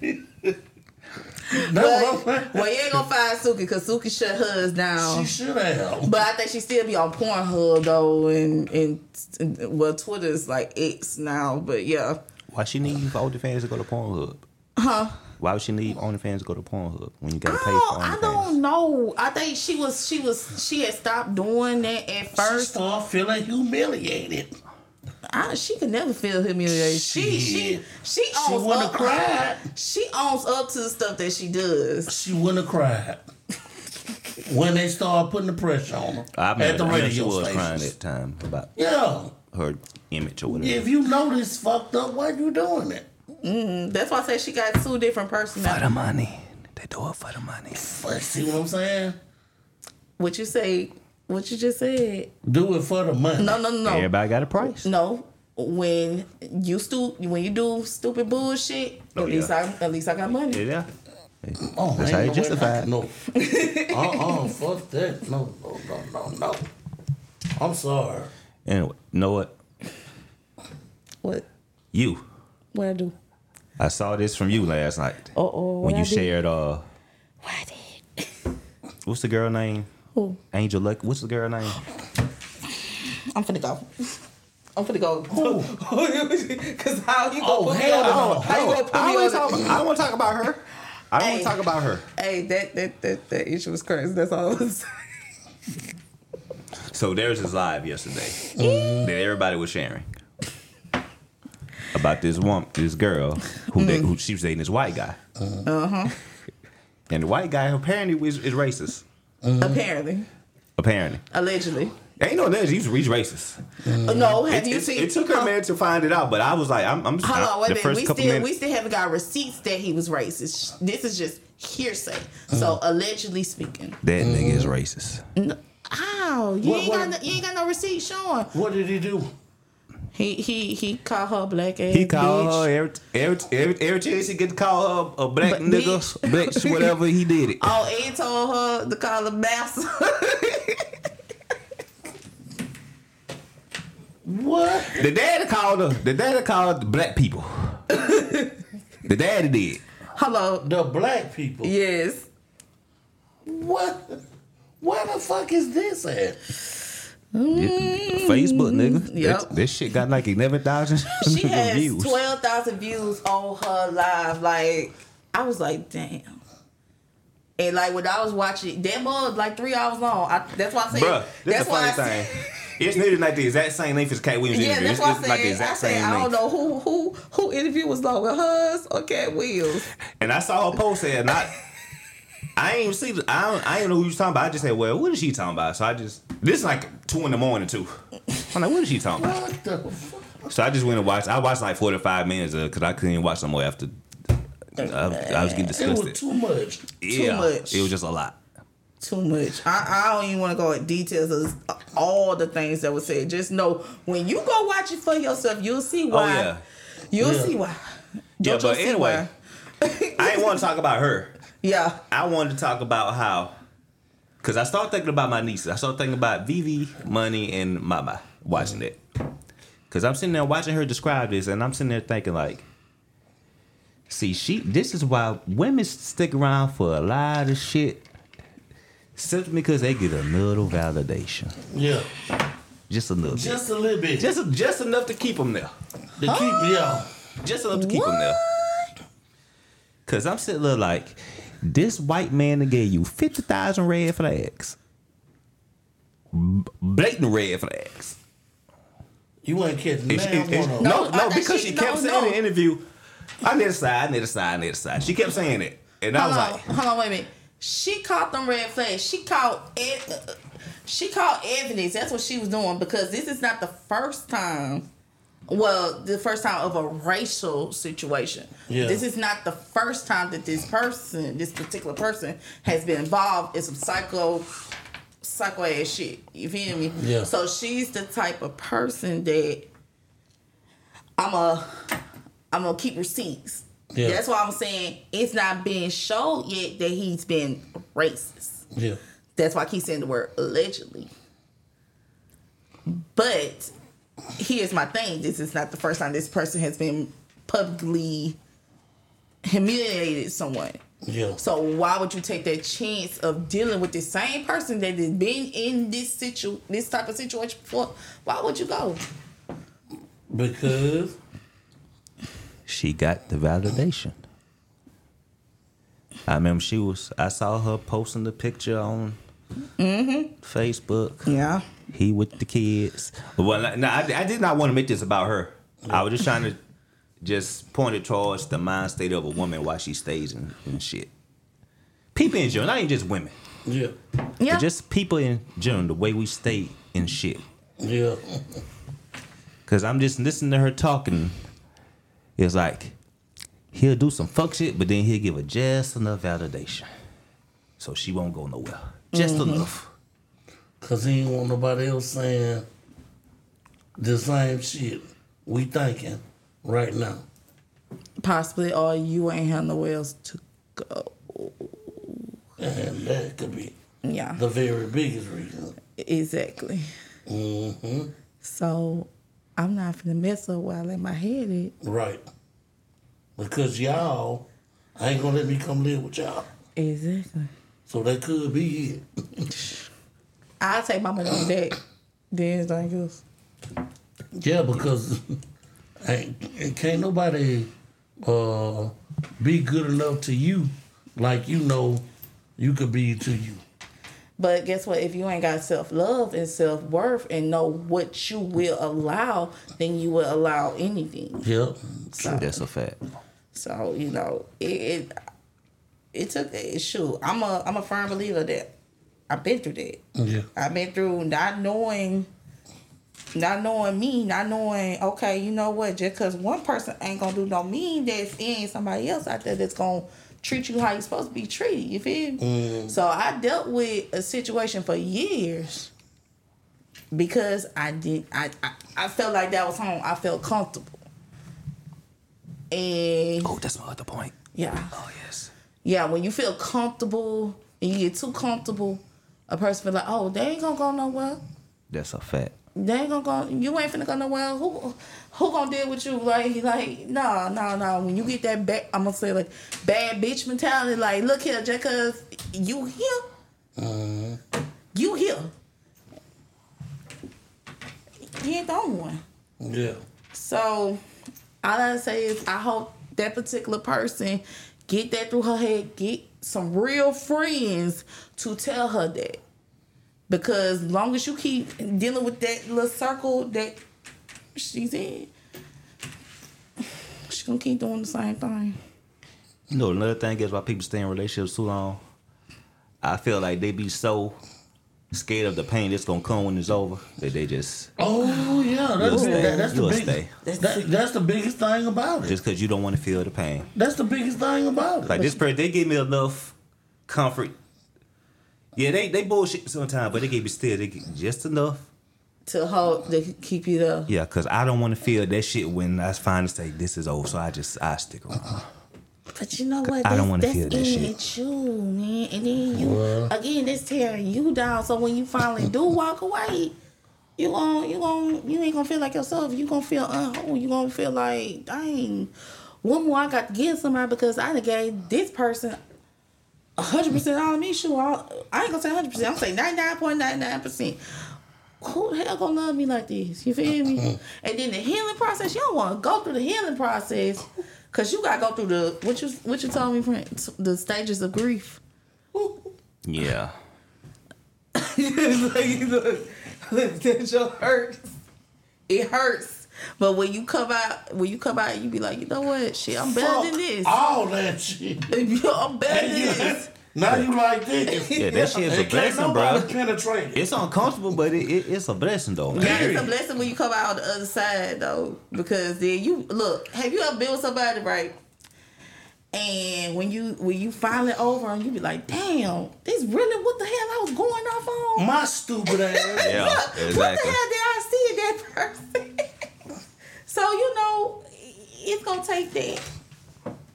[LAUGHS] what I'm saying. Well, you ain't gonna find Suki because Suki shut hers down. She should have. But I think she still be on Pornhub though, and and, and well, Twitter's like X now. But yeah, Why she need you for OnlyFans to go to Pornhub? huh? Why would she need OnlyFans to go to Pornhub when you gotta pay for I don't know. I think she was she was she had stopped doing that at She first. start feeling humiliated. I, she could never feel humiliated. She she she She owns wouldn't up. have cried. She owns up to the stuff that she does. She wouldn't have cried. when they started putting the pressure on her I at the I mean, she radio was crying stations. that time about Yeah. her image or whatever. If you know this fucked up, why you doing it? Mm-hmm. That's why I said she got two different personalities. for the money. They do it for the money. See what I'm saying? What you say? What you just said? Do it for the money. No, no, no, no. Everybody got a price. No, when you stu when you do stupid bullshit, Oh, at least. I at least I got money. Yeah. Oh, That's how you no way justify not- No. uh-uh, fuck that. No, no, no, no, no. I'm sorry. Anyway, know what? What? You. What I do? I saw this from you last night. Uh oh. when you shared uh What I did? [COUGHS] what's the girl name? Who? Angel Luck. What's the girl name? [SIGHS] I'm finna go. I'm finna go. [LAUGHS] Cause how you gonna Oh, put me on? no. How you gonna put I me don't on? talk- I don't want to talk about her. I don't want to talk about her. Hey, that that that that issue was crazy. That's all I was. saying. So there's this live yesterday [LAUGHS] that everybody was sharing about this woman, this girl who they, who she was dating this white guy, Uh huh. and the white guy apparently was is racist. Apparently, Apparently, allegedly. ain't no legend. He's, he's racist. Uh, no, have It, you it, seen? it took her a minute to find it out, but I was like, I'm, I'm Hold on, wait the a minute. We couple still we still haven't got receipts that he was racist. This is just hearsay. So allegedly speaking. that nigga is racist. No, ow, you What- ain't what- got no, you ain't got no receipt showing. What did he do? He he he called her black ass. He called bitch. her every every every, every chance he get to call her a black But nigga, bitch, [LAUGHS] whatever he did it. Oh, and told her to call her master. [LAUGHS] What? The daddy called her. The daddy called the black people. [LAUGHS] the daddy did. Hello. The black people. Yes. What? Where the fuck is this at? Facebook, mm-hmm. nigga. Yep. That- This shit got like eleven thousand [LAUGHS] She [LAUGHS] has views. twelve thousand views on her live. Like I was like, damn. And like when I was watching that was like three hours long. I, that's why I said. Bruh, this that's why I thing. said. It's nearly like the exact same length as Katt Williams Yeah, interview. that's It's, why I it's like the said. I said same I don't know who who who interview was longer, hers or Katt Williams. And I saw her post and I, I ain't even see. I don't. I ain't know who you was talking about. I just said, "Well, what is she talking about?" So I just. This is like two in the morning too. I'm like, "What is she talking about?" What the fuck? So I just went and watched. I watched like four to five minutes of because I couldn't even watch no more after. I, I was getting disgusted. It was disgusted. too much. yeah, much. It was just a lot. Too much. I, I don't even want to go into details of all the things that were said. Just know when you go watch it for yourself, you'll see oh, why. Oh yeah. You'll Yeah. see why. Yeah, Don't but anyway, why? I ain't want to talk about her. [LAUGHS] Yeah. I wanted to talk about how, because I started thinking about my nieces. I started thinking about Vivi, Money, and Mama watching it. Because I'm sitting there watching her describe this, and I'm sitting there thinking like, see, she. This is why women stick around for a lot of shit, simply because they get a little validation, Yeah. just a little, bit. Just a little bit. just just enough to keep them there, to keep yeah. just enough to keep them there. Cause I'm sitting there like, this white man that gave you fifty thousand red flags, B- blatant red flags. You ain't catching And none she- and- one no, No, no, because she- she, kept no, saying in the interview, I need a side, I need a side, I need a side. She kept saying it, and I was on, like, hold on, wait a minute. She caught them red flags. She caught it. uh, she caught evidence. That's what she was doing because this is not the first time. Well, the first time of a racial situation. Yeah. This is not the first time that this person, this particular person, has been involved in some psycho, psycho ass shit. You feel me? Yeah. So she's the type of person that I'm a, I'm gonna keep receipts. Yeah. That's why I'm saying it's not being showed yet that he's been racist. Yeah. That's why I keep saying the word allegedly. But here's my thing: this is not the first time this person has been publicly humiliated someone. Yeah. So why would you take that chance of dealing with the same person that has been in this situ this type of situation before? Why would you go? Because she got the validation. I remember she was. I saw her posting the picture on Mm-hmm. Facebook. Yeah. He with the kids. Well, no, I, I did not want to make this about her. I was just trying to just point it towards the mind state of a woman while she stays in, in shit. People in general, not even just women, yeah. Yeah. but just people in general, the way we stay in shit. Yeah. Cause I'm just listening to her talking. It's like he'll do some fuck shit, but then he'll give her just enough validation, so she won't go nowhere. Just enough. Cause he ain't want nobody else saying the same shit we thinking right now. Possibly, or you ain't have nowhere else to go. And that could be Yeah. the very biggest reason. Exactly. Mm-hmm. So I'm not finna mess up while I let my head it. Right. Because y'all I ain't gonna let me come live with y'all. Exactly. So that could be it. I'll take my money on that. Then it's like this. Yeah, because ain't, can't nobody uh, be good enough to you like you know you could be to you. But guess what? If you ain't got self love and self worth and know what you will allow, then you will allow anything. Yep. So, That's a fact. so you know, it it, it took it, shoot. I'm a I'm a firm believer that I've been through that. Yeah. I've been through not knowing, not knowing me, not knowing. Okay, you know what? Just because one person ain't gonna do no mean, there's ain't somebody else out there that's gonna treat you how you're supposed to be treated. You feel? me? Mm. So I dealt with a situation for years because I did. I I, I felt like that was home. I felt comfortable, and Oh, that's my other point. yeah Oh yes. Yeah, when you feel comfortable and you get too comfortable, a person feel like, oh, they ain't gonna go nowhere. That's a fact. They ain't gonna go. You ain't finna go nowhere. Who, who gonna deal with you? Like, like, no, no, no. When you get that bad, I'm gonna say like bad bitch mentality. Like, look here, just cause you here, uh-huh. you here. You ain't the only one. Yeah. So all I gotta say is I hope that particular person get that through her head, get some real friends to tell her that. Because long as you keep dealing with that little circle that she's in, [SIGHS] she's gonna keep doing the same thing. You know, another thing is why people stay in relationships too long. I feel like they be so scared of the pain that's gonna come when it's over that they just Oh yeah, that's, You'll stay. that, that's the You'll big, stay. That, that's the biggest thing about it. just because you don't want to feel the pain. That's the biggest thing about it. Like this person, they gave me enough comfort. Yeah, they they bullshit sometimes, but they gave me still they give just enough. To hold to keep you there. Yeah, cause I don't want to feel that shit when I finally say this is over. So I just I stick around. Uh-uh. But you know what? I don't That's- wanna feel that's that in shit. you, man. And then you Well. again, it's tearing you down. So when you finally do [LAUGHS] walk away, you gon' you gon' you ain't gonna feel like yourself. You gonna feel unwhole. You gonna feel like, dang, one more I got to give somebody because I done gave this person hundred percent all of me. Sure, I ain't gonna say hundred percent. I'm saying ninety nine point nine nine percent. Who the hell gonna love me like this? You feel me? [LAUGHS] and then the healing process. You don't want to go through the healing process because you gotta go through the what you what you told me, friend, the stages of grief. [LAUGHS] Yeah. [LAUGHS] like, look, look, that joke hurts. It hurts. But when you come out, when you come out, you be like, you know what? Shit, I'm better Fuck than this. all that shit. [LAUGHS] I'm better than And you- this. Now you like this. Yeah, that shit is a blessing, bro. penetrate it. It's uncomfortable, but it, it, it's a blessing though. Yeah, it's a blessing when you come out on the other side though, because then you look. Have you ever been with somebody right? And when you when you finally over and you be like, damn, this really what the hell I was going off on? My stupid ass. [LAUGHS] Yeah, What the hell did I see in that [LAUGHS] person? so you know, it's gonna take that,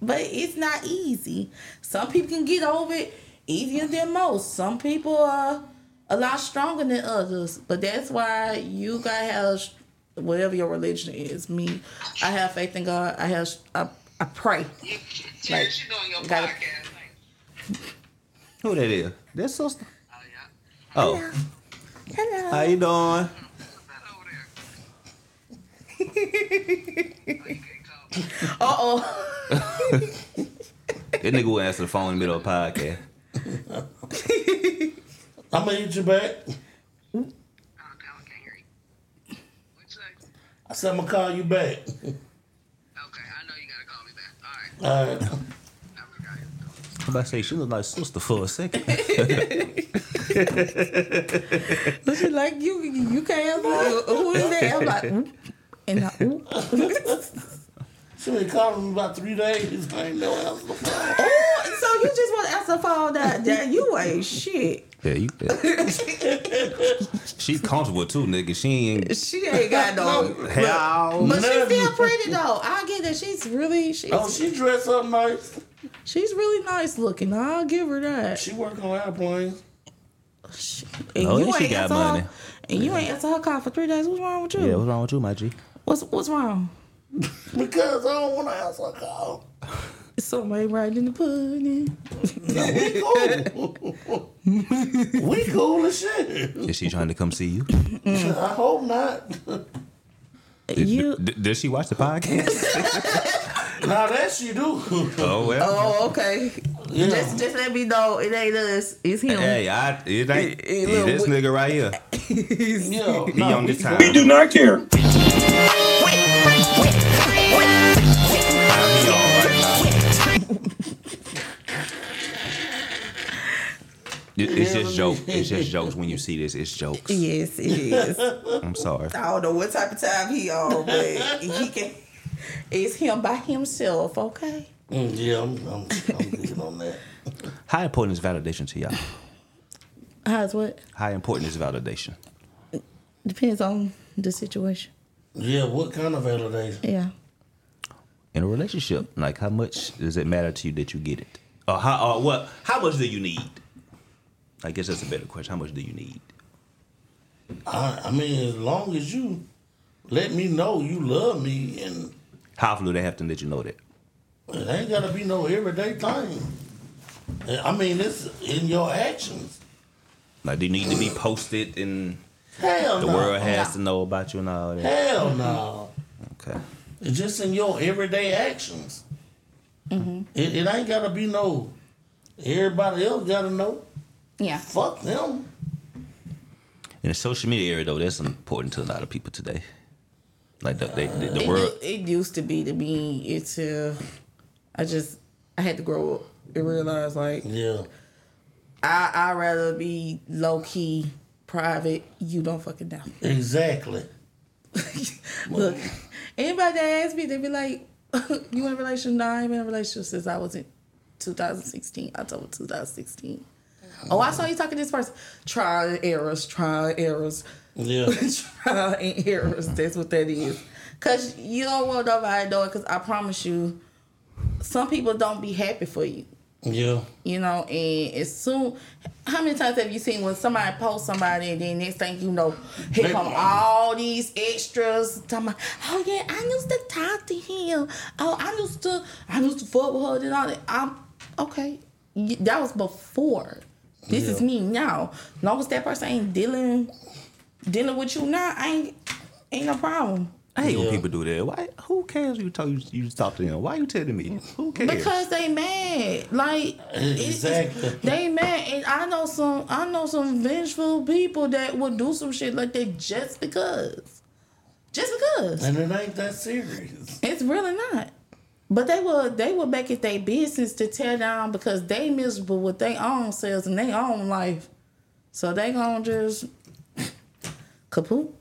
but it's not easy. Some people can get over it easier than most. Some people are a lot stronger than others, but that's why you gotta have whatever your religion is. Me, I have faith in God. I have I, I pray. You, Like, like, you doing your gotta- podcast. Who that is? That's sister. Oh, yeah. Oh, Hello. how you doing? [LAUGHS] What's that over there? Oh, you can't talk. Uh oh. That nigga will answer the phone in the middle of a podcast. I'm gonna hit you back. I can't hear you. What'd you say? I said I'm gonna call you back. Okay, I know you gotta call me back. All right. All right. I forgot. I'm about to say she look like sister for a second. [LAUGHS] But she like you, you can't. Who is that? I'm like, "Oop." and I, oop. [LAUGHS] She been calling me about three days. I ain't no answer the phone. oh, so you just want to answer the phone that, that you ain't shit. Yeah, you. [LAUGHS] she comfortable too, nigga. She ain't. She ain't got no. [LAUGHS] Hell. But she Nothing. still pretty though. I get that she's really she's Oh, she dressed up nice. she's really nice looking. I'll give her that. She work on airplanes. And Oh, you yeah, she ain't got answer money. Her, and you ain't answer her call for three days. What's wrong with you? Yeah, what's wrong with you, my G? What's what's wrong? Because I don't want to answer a call. Somebody right in the pudding. We cool. we cool as shit. Is she trying to come see you? I hope not. You D- does she watch the podcast? [LAUGHS] Now that she do. oh well. Oh, okay. Yeah. Just just let me know it ain't us. It's him. Hey, I it ain't Hey, it, hey, this we- nigga right here. [LAUGHS] Yeah. He on this time. We do not care. It's just joke. It's just jokes. When you see this, it's jokes. Yes, it is. I'm sorry. I don't know what type of time he on, but he can. It's him by himself, okay? Mm, yeah, I'm, I'm, I'm good on that. How important is validation to y'all? How's what? How important is validation? Depends on the situation. Yeah, what kind of validation? Yeah. in a relationship? Like, how much does it matter to you that you get it? Or how? Or what? How much do you need? I guess that's a better question. How much do you need? I, I mean, as long as you let me know you love me, and How often do they have to let you know that? it ain't gotta be no everyday thing. I mean, it's in your actions. Like, do you need to be posted and Hell the no. world has to know about you and all that? Hell no. Okay. It's just in your everyday actions. Mm-hmm. It, it ain't gotta be no. Everybody else gotta know. Yeah. Fuck them. In the social media area, though, that's important to a lot of people today. Like the they, the, the It, world. u- it used to be to me. It's uh, I just I had to grow up and realize like Yeah. I I rather be low key, private. You don't fucking know. [LAUGHS] Exactly. Look, anybody that asks me, they be like, [LAUGHS] "You in a relationship?" No, I ain't been in a relationship since I was in 2016. October 2016. Oh, I saw you talking to this person. Trial and errors, trial and errors, Yeah. [LAUGHS] trial and errors. That's what that is. Cause you don't want nobody knowing. Cause I promise you, some people don't be happy for you. Yeah. You know, and as soon, how many times have you seen when somebody posts somebody and then next thing you know, here They- come all these extras talking about, oh yeah, I used to talk to him. Oh, I used to, I used to fuck with her and all that. I'm okay. That was before. This is me now. Long as that person ain't dealing, dealing with you now, I ain't, ain't no problem. I hate when people do that. Why? Who cares? You talk. You, you talk to them. Why you telling me? Who cares? Because they mad, like [LAUGHS] it- Exactly. they mad, and I know some. I know some vengeful people that would do some shit like that just because, just because. And it ain't that serious. It's really not. But they will. They will make it their business to tear down because they miserable with their own selves and their own life. So they gonna just [LAUGHS] kaput.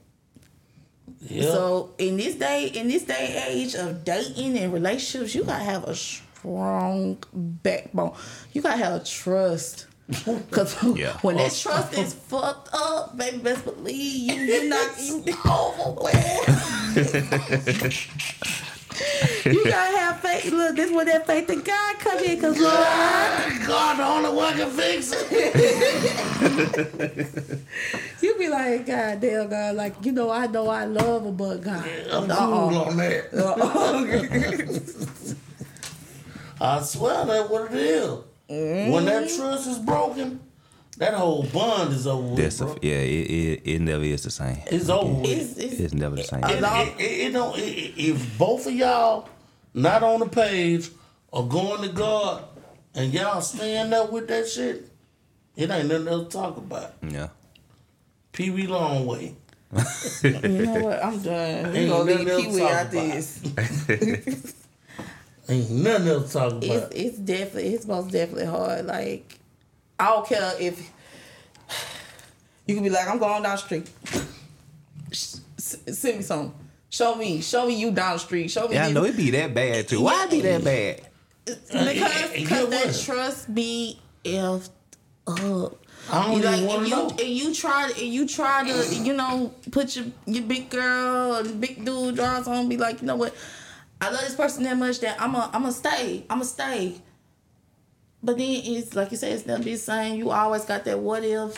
Yeah. So in this day, in this day age of dating and relationships, you gotta have a strong backbone. You gotta have trust. [LAUGHS] Cause Yeah. when that oh. trust is [LAUGHS] fucked up, baby, best believe you you're not you overwhelmed. [LAUGHS] [LAUGHS] you gotta have faith. Look, this is where that faith in God come in, cause Lord, [LAUGHS] God, the only one can fix it. [LAUGHS] you be like, God damn God, like you know, I know I love her, but God. I'm Uh-uh. cool on that. Uh-uh. I swear that's what it is. When that mm-hmm. trust is broken, that whole bond is over with, That's a, bro. yeah. It, it it never is the same. It's over with. It's, it's, It's never the same. It, it, it, it don't. It, it- if both of y'all not on the page or going to God and y'all stand up with that shit, it ain't nothing else to talk about. Yeah. Pee Wee Long Way. You know what? I'm done. We Ain't gonna leave nothing else Pee to Wee talk out about. this. [LAUGHS] Ain't nothing else to talk about. It's it's definitely it's most definitely hard. Like I don't care if you can be like, I'm going down the street. S- Send me something. Show me, show me you down the street. Show me. Yeah, I this. know it'd be that bad too. Why it be that bad? because it- it because that worse. trust be effed up. I don't You even like want to you know. and you try and you try to you know put your your big girl and big dude drawers on be like you know what I love this person that much that I'm a I'm gonna stay I'm gonna stay. But then it's like you said it's never be the same. You always got that what if,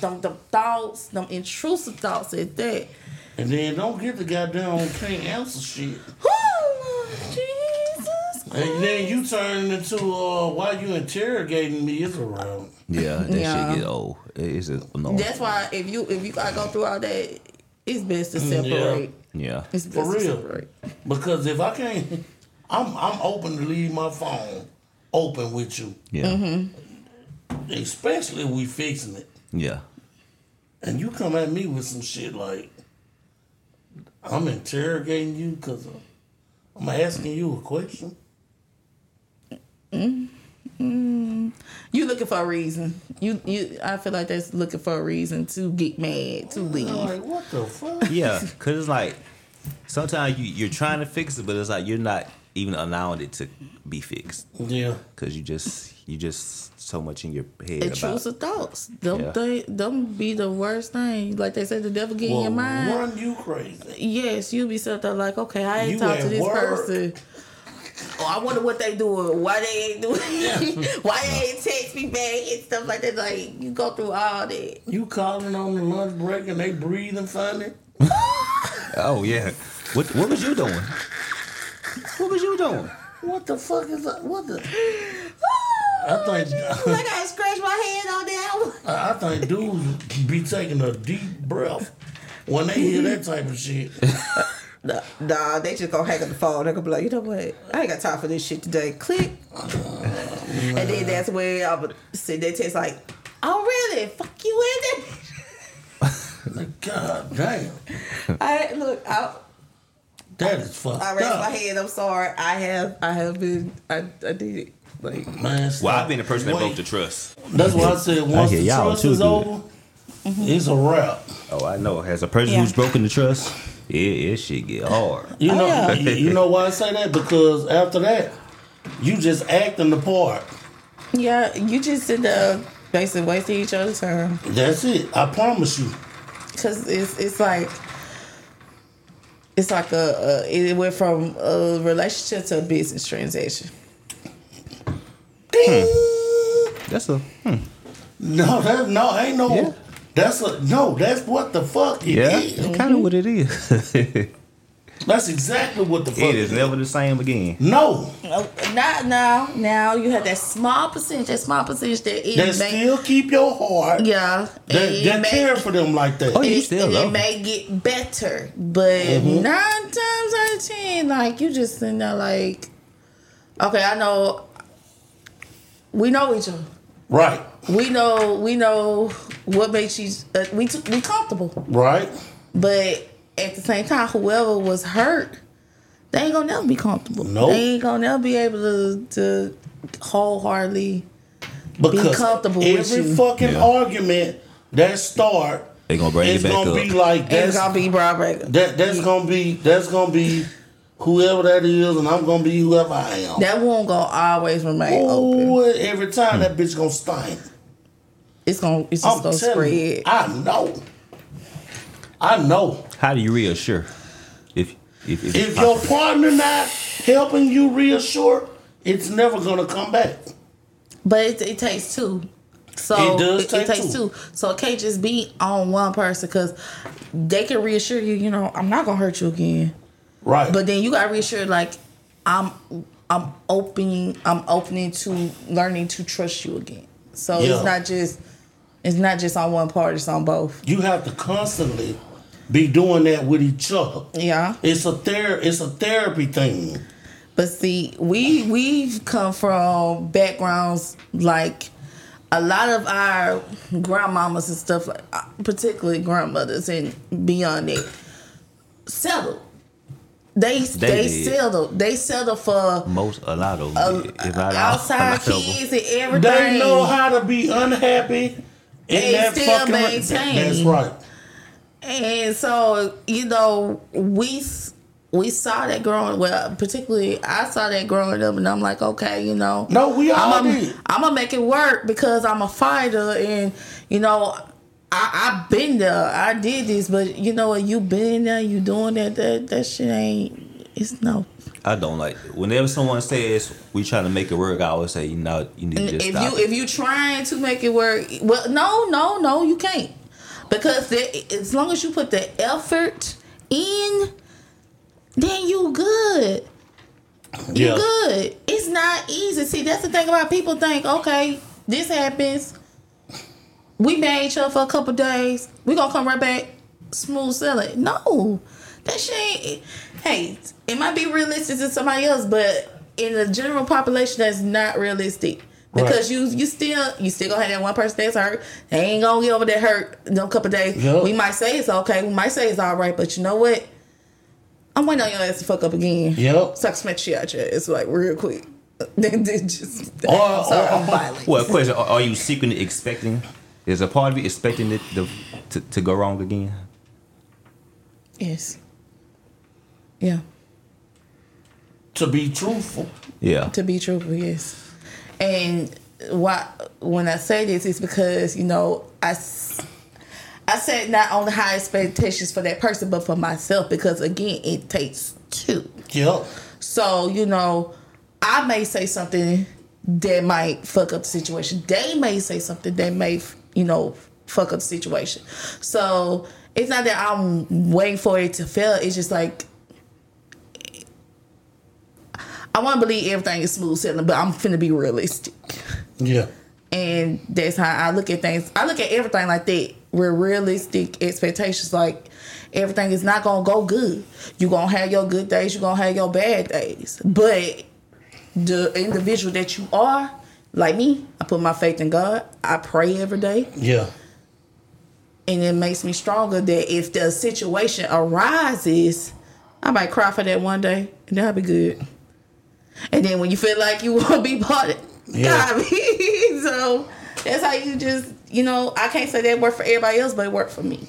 them, them thoughts, them intrusive thoughts at that. And then don't get the goddamn can't answer shit. Whew, Jesus. And then you turn into uh, why you interrogating me is around. Yeah, that Yeah. shit get old. It's a, no. That's why if you if you gotta go through all that, it's best to separate. yeah. It's best For to real. separate. Because if I can't, I'm I'm open to leave my phone open with you, Yeah. Mm-hmm. especially if we fixing it. Yeah. And you come at me with some shit like, I'm interrogating you because I'm asking you a question. You looking for a reason. You you I feel like that's looking for a reason to get mad, to leave. like, what the fuck? Yeah, cause it's like sometimes you you're trying to fix it, but it's like you're not even allowing it to be fixed, Yeah. cause you just you just so much in your head about. Intrusive thoughts. Them Yeah. they, them be the worst thing. Like they said, the devil get in your mind. run you crazy. Yes, you be sitting there like, okay, I ain't You talked to this work. person. Oh, I wonder what they doing. Why they ain't doing? [LAUGHS] why they ain't text me back and stuff like that. Like you go through all that. You calling on the lunch break and they breathing funny? [LAUGHS] Oh yeah. What what was you doing? What was you doing? What the fuck is that? What the? Oh, I think [LAUGHS] Like I scratch my head on that. one. I think dudes be taking a deep breath when they hear that type of shit. Nah, nah, they just gonna hang up the phone. They're gonna be like, you know what? I ain't got time for this shit today. Click. Uh, and then that's where I would send that text like, oh really? Fuck you in there. Like, God damn, I look, I that is fucked I raised up. my hand. I'm sorry. I have I have been I I did it. Like Man, stop. Well, I've been the person that broke the trust. That's why I said once hear the y'all trust too is good. over, mm-hmm. it's a wrap. Oh, I know. As a person Yeah. who's broken the trust, it, it shit get hard. You oh, know, yeah. you, you know why I say that? Because after that, you just acting the part. yeah, you just sit there basically wasting each other's time. That's it. I promise you. Cause it's it's like it's like a, a it went from a relationship to a business transaction. Ding. That's a hmm. No, that no ain't no. Yeah. That's a no. That's what the fuck it yeah. is. That's kind of what it is. [LAUGHS] it That's exactly what the fuck is never the same again. No, No, not now. Now you have that small percentage, that small percentage that it that may, still keep your heart. yeah, That, that may- care for them like that. Oh. You it, still and love it 'em. may get better, but Mm-hmm. nine times out of ten, like you just sitting there like, okay, I know, we know each other. Right, We know, we know what makes you uh, we t- we comfortable, right. but at the same time, whoever was hurt, they ain't gonna never be comfortable. Nope. They ain't gonna never be able to to wholeheartedly. Because comfortable with every you. fucking Yeah. argument that start They gonna bring it's it back gonna up. be like It's that's gonna be broad breaker. that that's gonna be that's gonna be whoever that is, and I'm gonna be whoever I am. That won't gonna always remain open. Oh, every time that bitch gonna stink. It's gonna it's just I'm gonna spread. you, I know. I know. How do you reassure? If if if, If your partner not helping you reassure, it's never gonna come back. But it, it takes two. So It does it, take takes two. two. So it can't just be on one person because they can reassure you, you know, I'm not gonna hurt you again. Right. But then you got reassured like I'm I'm opening I'm opening to learning to trust you again. So Yeah. it's not just it's not just on one part, it's on both. you have to constantly be doing that with each other. Yeah. It's a ther- it's a therapy thing. But see, we we've come from backgrounds like a lot of our grandmamas and stuff, like particularly grandmothers and beyond that, settled. They they, did. settled. They settled for most a lot of them, did. if not all, a outside of kids and everything. They know how to be unhappy in And still maintain. That's right. And so, you know, we we saw that growing well, particularly I saw that growing up and I'm like, okay, you know. No, we all I'm did. gonna I'm gonna make it work because I'm a fighter and you know I, I've been there. I did this, but you know what? You been there. You doing that. That that shit ain't. It's no. I don't like it. whenever someone says we trying to make it work. I always say you know you need to just if stop. you it. if you trying to make it work, well, no, no, no, you can't because as long as you put the effort in, then you good. You Yeah. good. It's not easy. See, that's the thing about people think, okay, this happens. We made each other for a couple days. We gonna come right back, smooth sailing. No, that shit. Ain't, hey, it might be realistic to somebody else, but in the general population, that's not realistic. Because you you still you still gonna have that one person that's hurt. They ain't gonna get over that hurt in a couple days. Yup. We might say it's okay. We might say it's all right, but you know what? I'm waiting on your ass to fuck up again. Yep. Suck smack shit out your ass like real quick. Then [LAUGHS] then just Or- sorry, or- I'm violent. well, question: Are, are you secretly expecting? Is a part of you expecting it to, to, to go wrong again? Yes. Yeah. To be truthful. Yeah. To be truthful, yes. And why when I say this is because you know I. I set not only high expectations for that person, but for myself because again, it takes two. Yep. So, you know, I may say something that might fuck up the situation. They may say something that may, you know, fuck up the situation. So it's not that I'm waiting for it to fail. It's just like I want to believe everything is smooth sailing, but I'm finna be realistic. Yeah. And that's how I look at things. I look at everything like that. With realistic expectations, like everything is not gonna go good. You're gonna have your good days, you're gonna have your bad days. But the individual that you are, like me, I put my faith in God. I pray every day. Yeah. And it makes me stronger that if the situation arises, I might cry for that one day and that'll be good. And then when you feel like you [LAUGHS] won't be part of Yeah. God, [LAUGHS] so that's how you just, you know, I can't say that worked for everybody else, but it worked for me.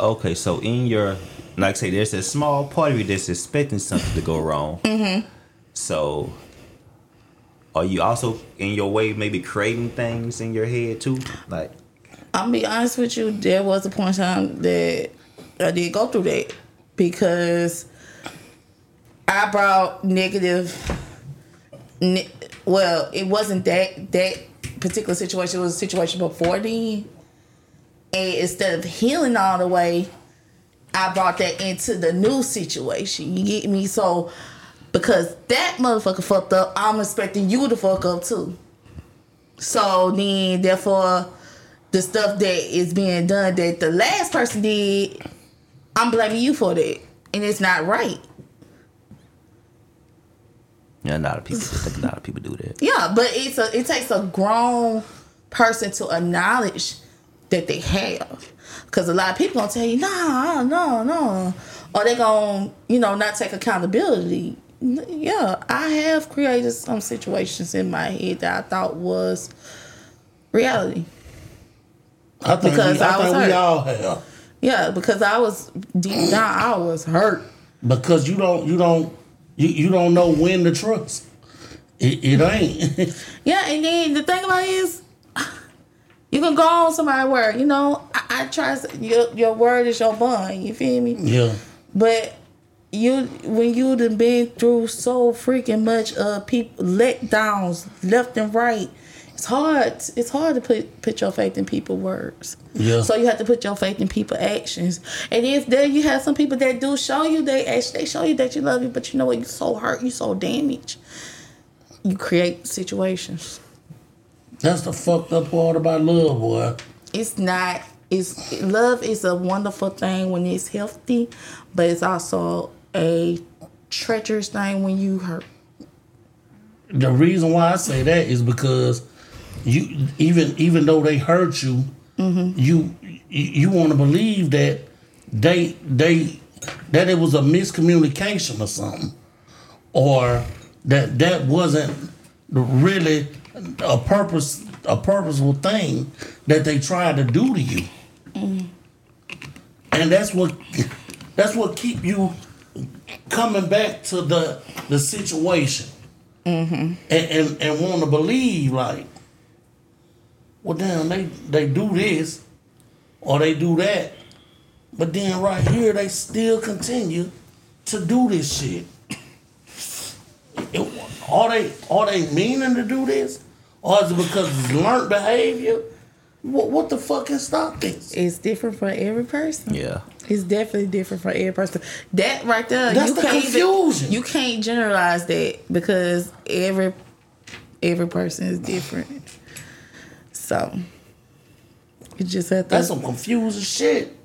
Okay, so in your, like I say, there's a small part of you that's expecting something to go wrong. [LAUGHS] Mm-hmm. So, are you also in your way maybe creating things in your head too? Like, I'm gonna be honest with you, there was a point in time that I did go through that because I brought negative N- well, it wasn't that that particular situation. It was a situation before then. And instead of healing all the way, I brought that into the new situation. You get me? So because that motherfucker fucked up, I'm expecting you to fuck up too. So then, therefore, the stuff that is being done that the last person did, I'm blaming you for that, and it's not right. Yeah, a lot of people. I think a lot of people do that. Yeah, but it's a it takes a grown person to acknowledge that they have, because a lot of people gonna tell you, nah, no, no, or they gonna you know not take accountability. Yeah, I have created some situations in my head that I thought was reality. I think, Because we, I I was think we hurt. all have. Yeah, because I was deep down, I was hurt. Because you don't you don't you, you don't know when to trust. It, it ain't. [LAUGHS] Yeah, and then the thing about it is, you can go on somebody's word. You know, I, I trust your your word is your bond. You feel me? yeah. But you when you done been through so freaking much of people letdowns left and right, it's hard. It's hard to put put your faith in people's words. Yeah. So you have to put your faith in people's actions. And if there you have some people that do show you they actually they show you that you love you, but you know what, you so hurt, you so damaged. You create situations. That's the fucked up part about love, boy. It's not it's love is a wonderful thing when it's healthy, but it's also a treacherous thing when you hurt. The reason why I say that is because you even even though they hurt mm-hmm. you, you you want to believe that they they that it was a miscommunication or something, or that that wasn't really a purpose a purposeful thing that they tried to do to you, mm. and that's what that's what keep you coming back to the the situation. Mm-hmm. And and, and want to believe like, well, damn, they they do this or they do that, but then right here they still continue to do this shit. It- [COUGHS] are they are they meaning to do this, or is it because it's learned behavior? What what the fuck can stop this? It's different for every person. Yeah. It's definitely different for every person. That right there, That's you the can't even- confusion. you can't generalize that because every every person is different. So you just have to. That's some confusing shit.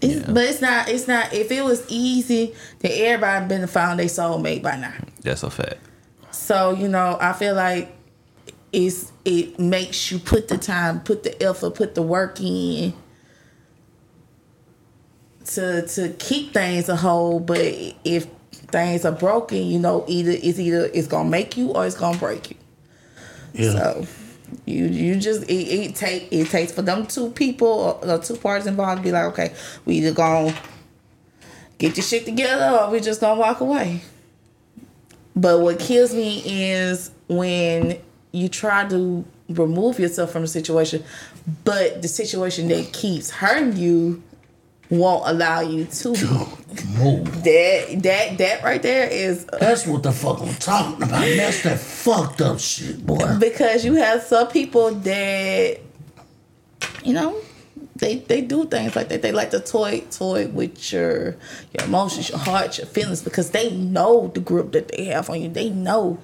it's, But it's not. It's not. If it was easy, then everybody been found their soulmate by now. That's a fact. So you know, I feel like it's it makes you put the time, put the effort, put the work in to to keep things a whole. But if things are broken, you know, either it's either it's gonna make you or it's gonna break you. Yeah. So you you just it, it take it takes for them two people or, or two parties involved to be like, okay, we either gonna get your shit together or we just gonna walk away. But what kills me is when you try to remove yourself from the situation, but the situation that keeps hurting you won't allow you to. Move. [LAUGHS] That that that right there is uh, That's what the fuck I'm talking about. That's that fucked up shit, boy. because you have some people that you know they they do things like that. They like to toy toy with your your emotions, your heart, your feelings because they know the grip that they have on you. They know.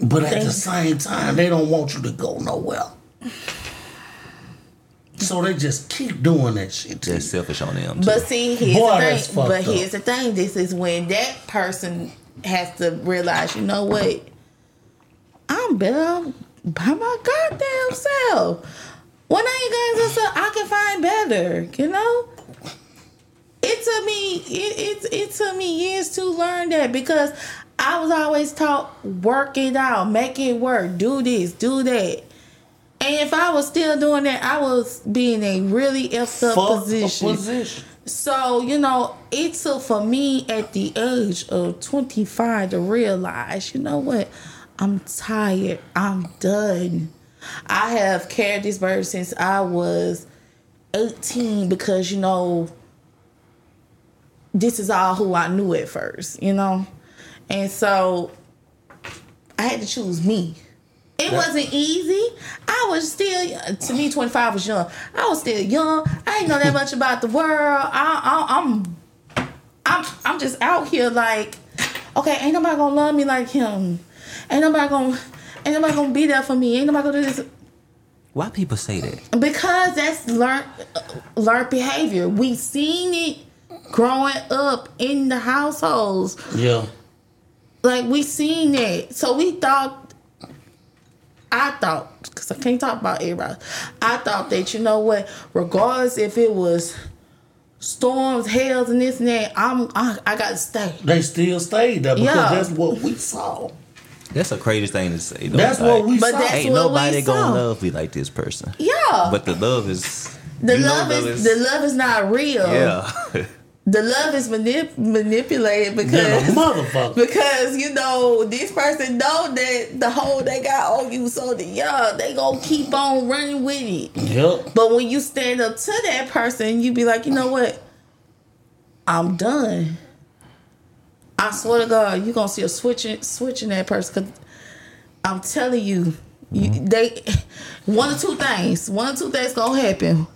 But at They- the same time, they don't want you to go nowhere. So they just keep doing that shit to you. That's selfish on them. Too. But see, here's Boy, the thing. fucked But up. here's the thing. This is when that person has to realize, you know what? I'm better by my goddamn self. When I ain't got myself, I can find better. You know. It took me it, it it took me years to learn that because I was always taught work it out, make it work, do this, do that. And if I was still doing that, I was being a really effed up Fuck position. position. So, you know, it took for me at the age of 25 to realize, you know what? I'm tired. I'm done. I have carried this burden since I was 18 because, you know, this is all who I knew at first, you know? And so I had to choose me. It wasn't easy. I was still to me, twenty five was young. I was still young. I ain't know that much about the world. I, I, I'm, I'm, I'm just out here like, okay, ain't nobody gonna love me like him. Ain't nobody gonna, ain't nobody gonna be there for me. Ain't nobody gonna do this. Why people say that? Because that's learned learned behavior. We seen it growing up in the households. Yeah. Like we seen it, So we thought I thought, because I can't talk about everybody. I thought that you know what, regardless if it was storms, hails, and this and that, I'm I, I got to stay. They still stayed there because Yeah. that's what we saw. That's the craziest thing to say. though. That's Like, what we But saw. that's Ain't what nobody gonna love me like this person. Yeah, But the love is the you know love is, the love is not real. yeah. [LAUGHS] The love is manip- manipulated because motherfucker. because you know this person know that the hold they got on you, so that yeah, they gonna keep on running with it. Yep. But when you stand up to that person, you be like, you know what? I'm done. I swear to God, you gonna see a switching switching that person. Cause I'm telling you, you mm-hmm. they [LAUGHS] one or two things. One or two things gonna happen.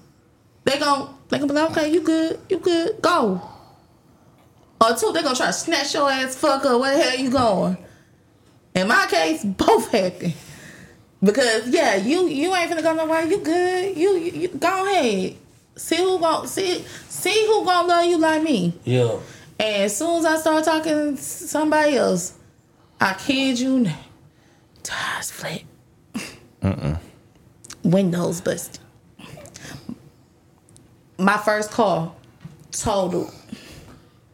They gonna they gonna be like, okay, you good, you good, go. Or two, they gonna try to snatch your ass fuck up. Where the hell you going? In my case, [LAUGHS] both happen. Because yeah, you you ain't finna go nowhere. You good. You, you, you go ahead. See who gon' see see who gonna love you like me. Yeah. And as soon as I start talking to somebody else, I kid you not, tires flat. Windows busted. My first car total.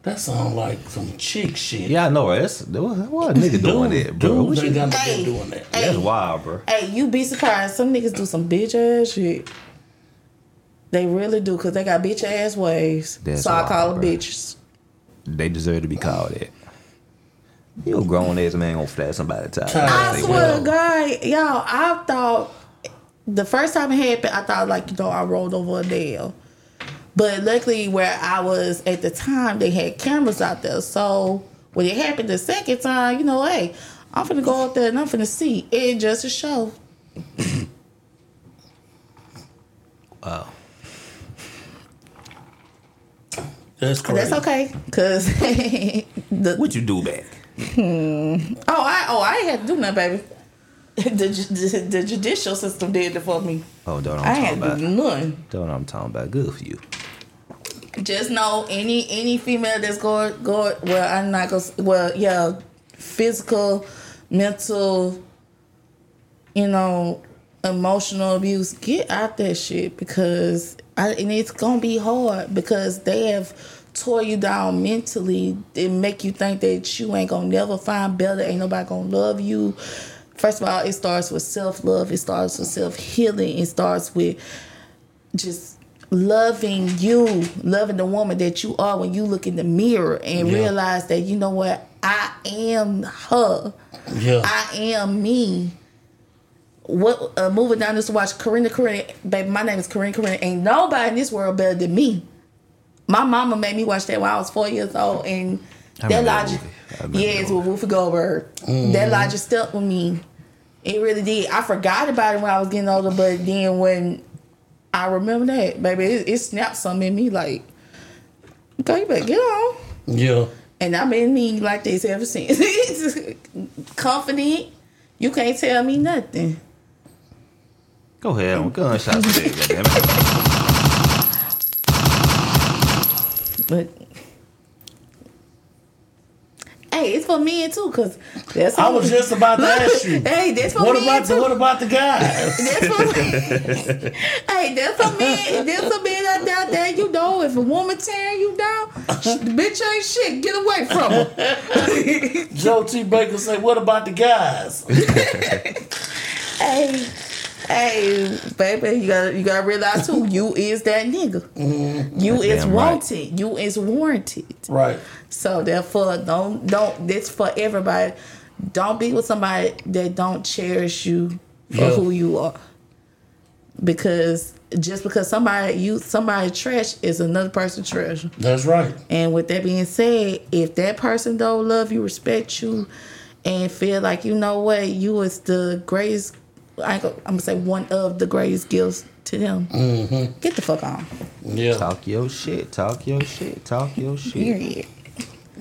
That sound like some chick shit. Yeah, I know, right? That's what, what a nigga doing Dude, that, bro. What dude, you, got to Hey. doing that. Hey. that's wild, bro. Hey, you be surprised. Some niggas do some bitch ass shit. They really do, cause they got bitch ass ways. That's so I call wild, them bruh. bitches. They deserve to be called that. You a grown ass man gonna flat somebody tire. Tire. I Say, swear to well. God, y'all, I thought the first time it happened, I thought like you know I rolled over a nail. But luckily, where I was at the time, they had cameras out there. So when it happened the second time, you know, hey, I'm gonna go out there and I'm gonna see. It just a show. [CLEARS THROAT] Wow. That's crazy. That's okay, cause [LAUGHS] the What you do back? Hmm. oh I oh I had to do nothing, baby. [LAUGHS] The, the, the judicial system did it for me. Oh, don't I I'm ain't talking had to about. nothing. Don't I'm talking about. Good for you. just know any any female that's going going well I'm not gonna well yeah physical mental you know emotional abuse get out that shit because I, and it's gonna be hard because they have tore you down mentally and make you think that you ain't gonna never find better ain't nobody gonna love you first of all it starts with self-love it starts with self-healing it starts with just loving you, loving the woman that you are when you look in the mirror and Yeah. realize that you know what, I am her. Yeah. I am me. What uh, moving down this to watch Corrina Corrina, baby, my name is Corrina Corrina. Ain't nobody in this world better than me. My mama made me watch that when I was four years old, and that remember that logic, movie. Yeah, it's with Whoopi Goldberg. That mm-hmm. logic stuck with me. It really did. I forgot about it when I was getting older, but then when I remember that, baby, it, it snapped something in me like, okay, you better get on. yeah. And I've been me like this ever since. [LAUGHS] Confident. You can't tell me nothing. Go ahead. I'm gunshots today, goddamn. But hey, it's for men too, cause that's I was just about to ask you. [LAUGHS] Hey, that's for What men about too. the what about the guys? [LAUGHS] That's for, [LAUGHS] hey, that's for man. That's a man out there, out there. You know, if a woman tearing you down, the bitch ain't shit. Get away from her. Joe T. Baker say, "What about the guys?" hey, hey, baby, you gotta you gotta realize too. You is that nigga. Mm-hmm. You is Damn right. wanted. You is warranted. Right. So therefore, don't don't. This for everybody. Don't be with somebody that don't cherish you for Yeah. who you are. Because just because somebody you somebody trash is another person's treasure. That's right. And with that being said, if that person don't love you, respect you, and feel like you know what you was the greatest. I, am gonna say one of the greatest gifts to them. Mm-hmm. Get the fuck on. Yeah. Talk your shit. Talk your shit. Talk your shit. Period.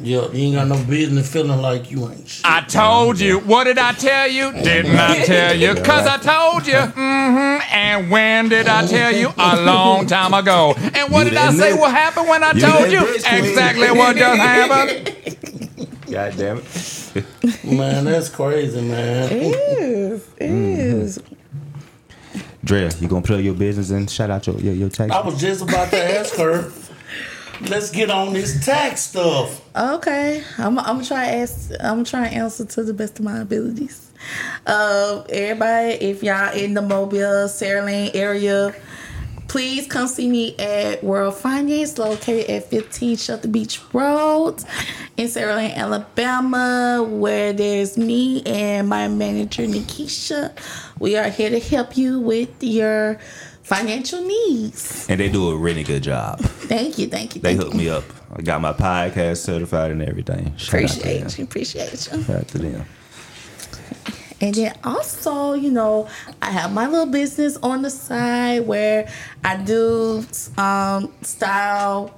Yeah. You ain't got no business feeling like you ain't shit. I told you. What did I tell you? Didn't I [LAUGHS] tell you? Cause I told you. Mm-hmm. And when did I tell you? A long time ago. And what did I say know. what happened when I told you? Exactly what just [LAUGHS] happened. God damn it. Man, that's crazy, man. It is. It is. Drea, you gonna plug your business and shout out your your, your tax? I was just about to ask her. Let's get on this tax stuff. Okay, I'm, I'm gonna try to ask. I'm gonna answer to the best of my abilities. Uh, everybody, if y'all in the Mobile, Saraland area, please come see me at World Finance, located at 15 Shelton Beach Road in Saraland, Alabama, where there's me and my manager Nikisha. We are here to help you with your financial needs. and they do a really good job. Thank you, thank you, They thank hooked you. me up. I got my podcast certified and everything. Shout. Appreciate you, appreciate you. Shout out to them. And then also, you know, I have my little business on the side where I do um, style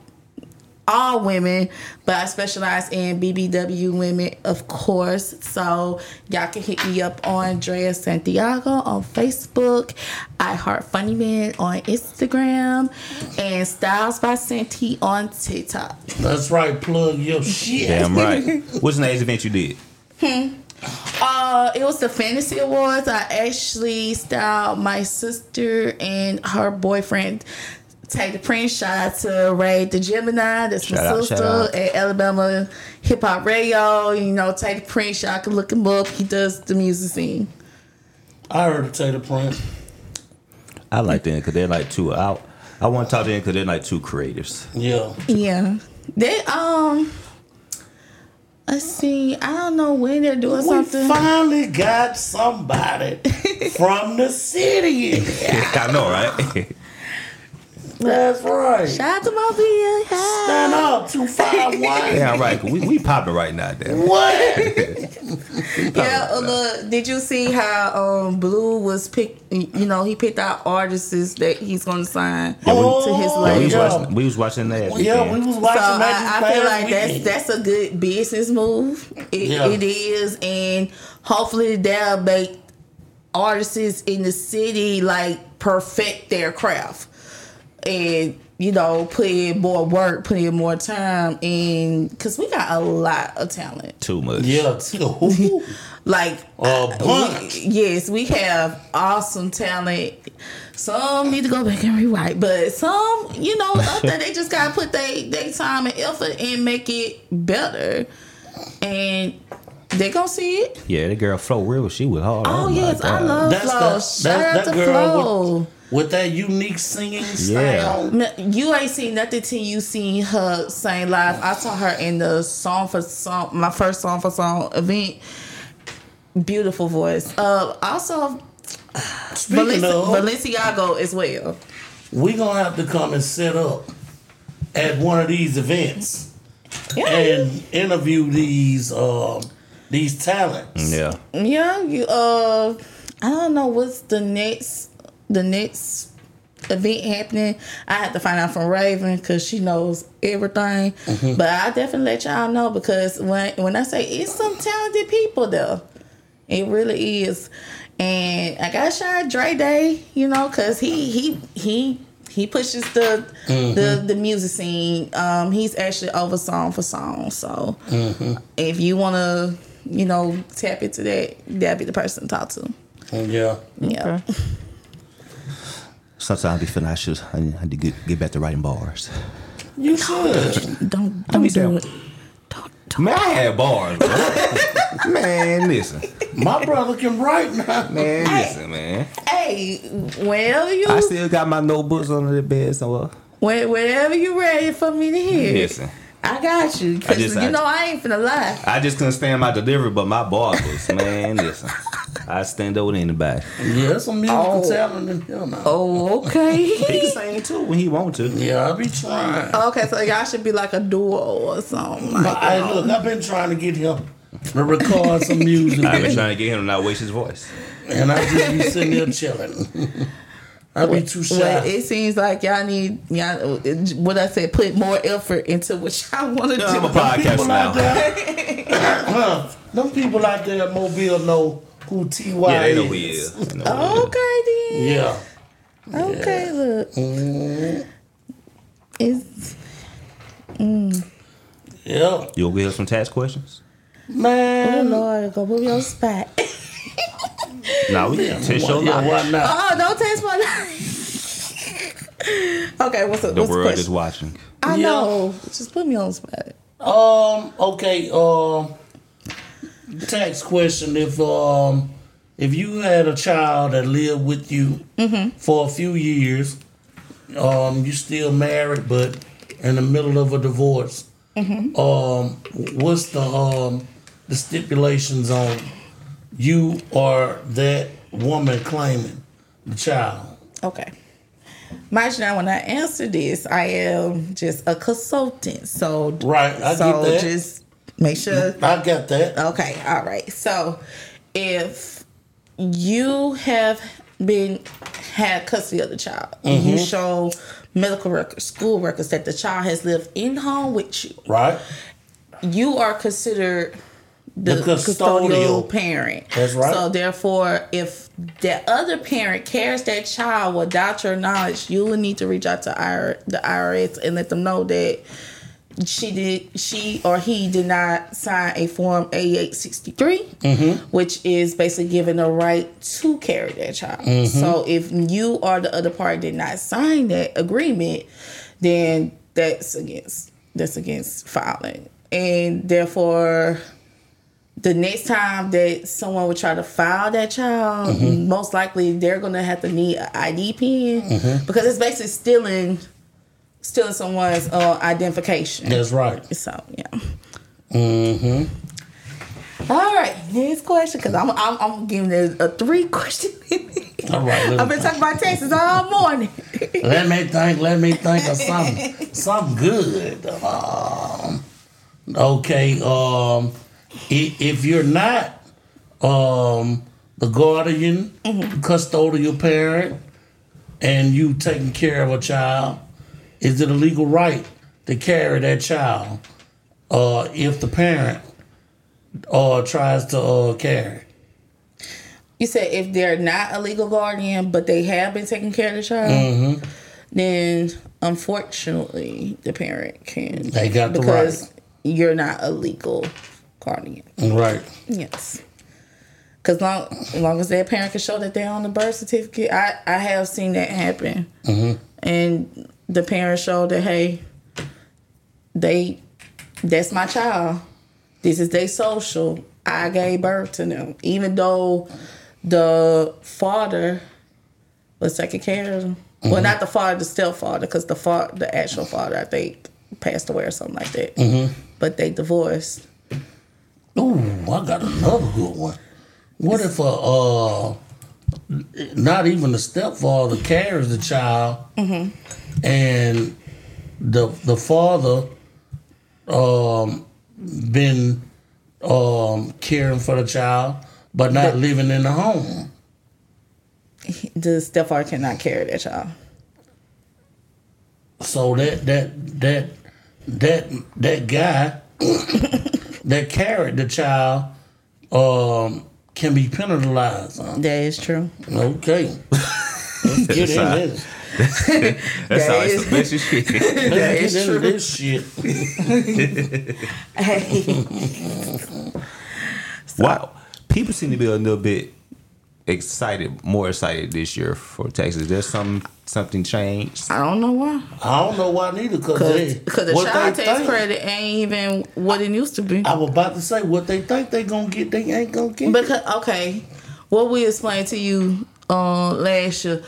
all women, but I specialize in BBW women, of course. So y'all can hit me up on Drea Santiago on Facebook, I Heart Funny Man on Instagram, and Styles by Santi on TikTok. That's right. Plug your shit. Damn [LAUGHS] right. What's the next event you did? Hmm. Uh, it was the Fantasy Awards. I actually styled my sister and her boyfriend. Take the Prince shout out to Ray the Gemini. That's my Shout out, sister shout out. at Alabama Hip Hop Radio. You know, Take the Prince. Y'all can look him up. He does the music scene. I heard of the Prince. I like them because they're like two out. I want to talk to them because they're like two creatives. Yeah. Yeah, they um. Let's see. I don't know when they're doing We something. finally got somebody [LAUGHS] from the city. [LAUGHS] I know, right? [LAUGHS] That's right. Shout out to my video. Stand up, 251. yeah, right. We we popping right now, damn. What? [LAUGHS] Yeah, uh, look, did you see how um Blue was picked? You know, he picked out artists that he's gonna sign to his Oh, Yeah, we, was label. watching, we was watching that. Yeah, we was watching I, that I this feel like that's weekend. that's a good business move. It, Yeah. it is, and hopefully that'll make artists in the city like perfect their craft, and you know put in more work, put in more time, and because we got a lot of talent. Too much. Yeah. Ooh. [LAUGHS] Like, A I- bunch. we- yes, we have awesome talent. Some need to go back and rewrite, but some, you know, up there, they just gotta put their they time and effort and make it better, and they gonna see it. Yeah, that girl Flo Real, she was hard. Oh, oh my yes, I love That's Flo. that- Shout that- out that to girl Flo. With that unique singing style. Man, You ain't seen nothing till you seen her sing live. I saw her in the song for song, my first song for song event. Beautiful voice. Uh, also Speaking Balenci- of, Balenciago as well. we gonna have to come and set up at one of these events Yeah, and interview these um these talents. Yeah. yeah. You uh, I don't know what's the next the next event happening. I have to find out from Raven because she knows everything. Mm-hmm. But I definitely let y'all know because when when I say it's some talented people though, it really is. And I got shot Dre Day, you know, cause he he he he pushes the the mm-hmm. the music scene. Um, he's actually over song for song. So mm-hmm. if you wanna, you know, tap into that, that'd be the person to talk to. Oh, yeah. Yeah. Sometimes I be feeling I should I need, to get, get back to writing bars. You should. Don't don't do down. it. Don't don't. Man, I had bars, bro. [LAUGHS] man, listen. My brother can write now. Man, listen, man. Hey, well you I still got my notebooks under the bed somewhere. when, whenever you ready for me to hear, Listen. I got you. Cause just- you I- know I ain't finna lie. I just couldn't stand my delivery, but my bars was, man, listen. I stand over anybody. Yeah, there's some musical Oh. talent in here now. Oh, okay. [LAUGHS] He can sing too when he want to. Yeah, I be trying. okay, so y'all should be like a duo or something. But Like I, look, I've been trying to get him to record some music, I've been trying to get him to not waste his voice. and I just be sitting there chilling. [LAUGHS] I be too shy. Well, it seems like y'all need y'all. What I said, put more effort into what y'all want to do. I'm a podcast people out now. there, [LAUGHS] huh, them people out there at Mobile know who Ty Yeah, they know is. who he is. Know who he is. Okay Yeah. Okay, look. Mm-hmm. It's Yeah. You'll give us some tax questions? Man, oh Man. Lord, go put me on the spot. [LAUGHS] Nah, we can test your yeah, life. why not? Oh, don't taste my Okay, what's the, The what's the world is watching. I Yeah. know. Just put me on the spot. Um. Okay. Um. Tax question: If um, if you had a child that lived with you for a few years, um, you still married, but in the middle of a divorce, um, what's the um the stipulations on you or that woman claiming the child? Okay. Mind you, now when I answer this, I am just a consultant. So Right, I so get just make sure I got that. Okay, all right. So if you have been had custody of the child, and you mm-hmm. show medical records, school records that the child has lived in home with you, Right. you are considered the, The custodial. custodial. parent. That's right. So therefore, if the other parent carries that child without your knowledge, you will need to reach out to IR, the IRS and let them know that she did she or he did not sign a form 8863 mm-hmm. which is basically giving the right to carry that child mm-hmm. so if you or the other party did not sign that agreement then that's against that's against filing and therefore the next time that someone would try to file that child, most likely they're gonna have to need an ID pin because it's basically stealing, stealing someone's uh, identification. That's right. So yeah. Mm-hmm. All right, next question because I'm, I'm I'm giving it a three [LAUGHS] question. All right. I've been talking about Texas all morning. [LAUGHS] Let me think. Let me think of something. [LAUGHS] something good. Um, okay. Um, if you're not um, the guardian, custodial parent, and you taking care of a child, is it a legal right to carry that child? Uh, if the parent uh, tries to uh, carry. You said if they're not a legal guardian, but they have been taking care of the child, then unfortunately the parent can. They got the because right. you're not a legal guardian. Right. Yes. Because long, as long as that parent can show that they're on the birth certificate, I, I have seen that happen. Mm-hmm. And the parents show that, hey, they, that's my child. This is their social. I gave birth to them. Even though the father was taking care of them. Well, mm-hmm. not the father, the stepfather, because the fa- the actual father, I think, passed away or something like that. Mm-hmm. But they divorced. Ooh, I got another good one. What if a uh, not even the stepfather carries the child, and the the father um been um caring for the child, but not living in the home. the stepfather cannot carry that child. So that that that that that guy [LAUGHS] that carried the child um can be penalized. huh? That is true. Okay. [LAUGHS] Let's get in this. [LAUGHS] That [LAUGHS] That sounds is- like some bitchy shit. Let's is into true. this shit. Wow. People seem to be a little bit excited, more excited this year for Texas. There's some something changed. I don't know why. I don't know why neither, cause, they, Because the child tax think- credit ain't even what it used to be. I was about to say what they think they gonna get, they ain't gonna get. Because okay, what we explained to you uh, last year,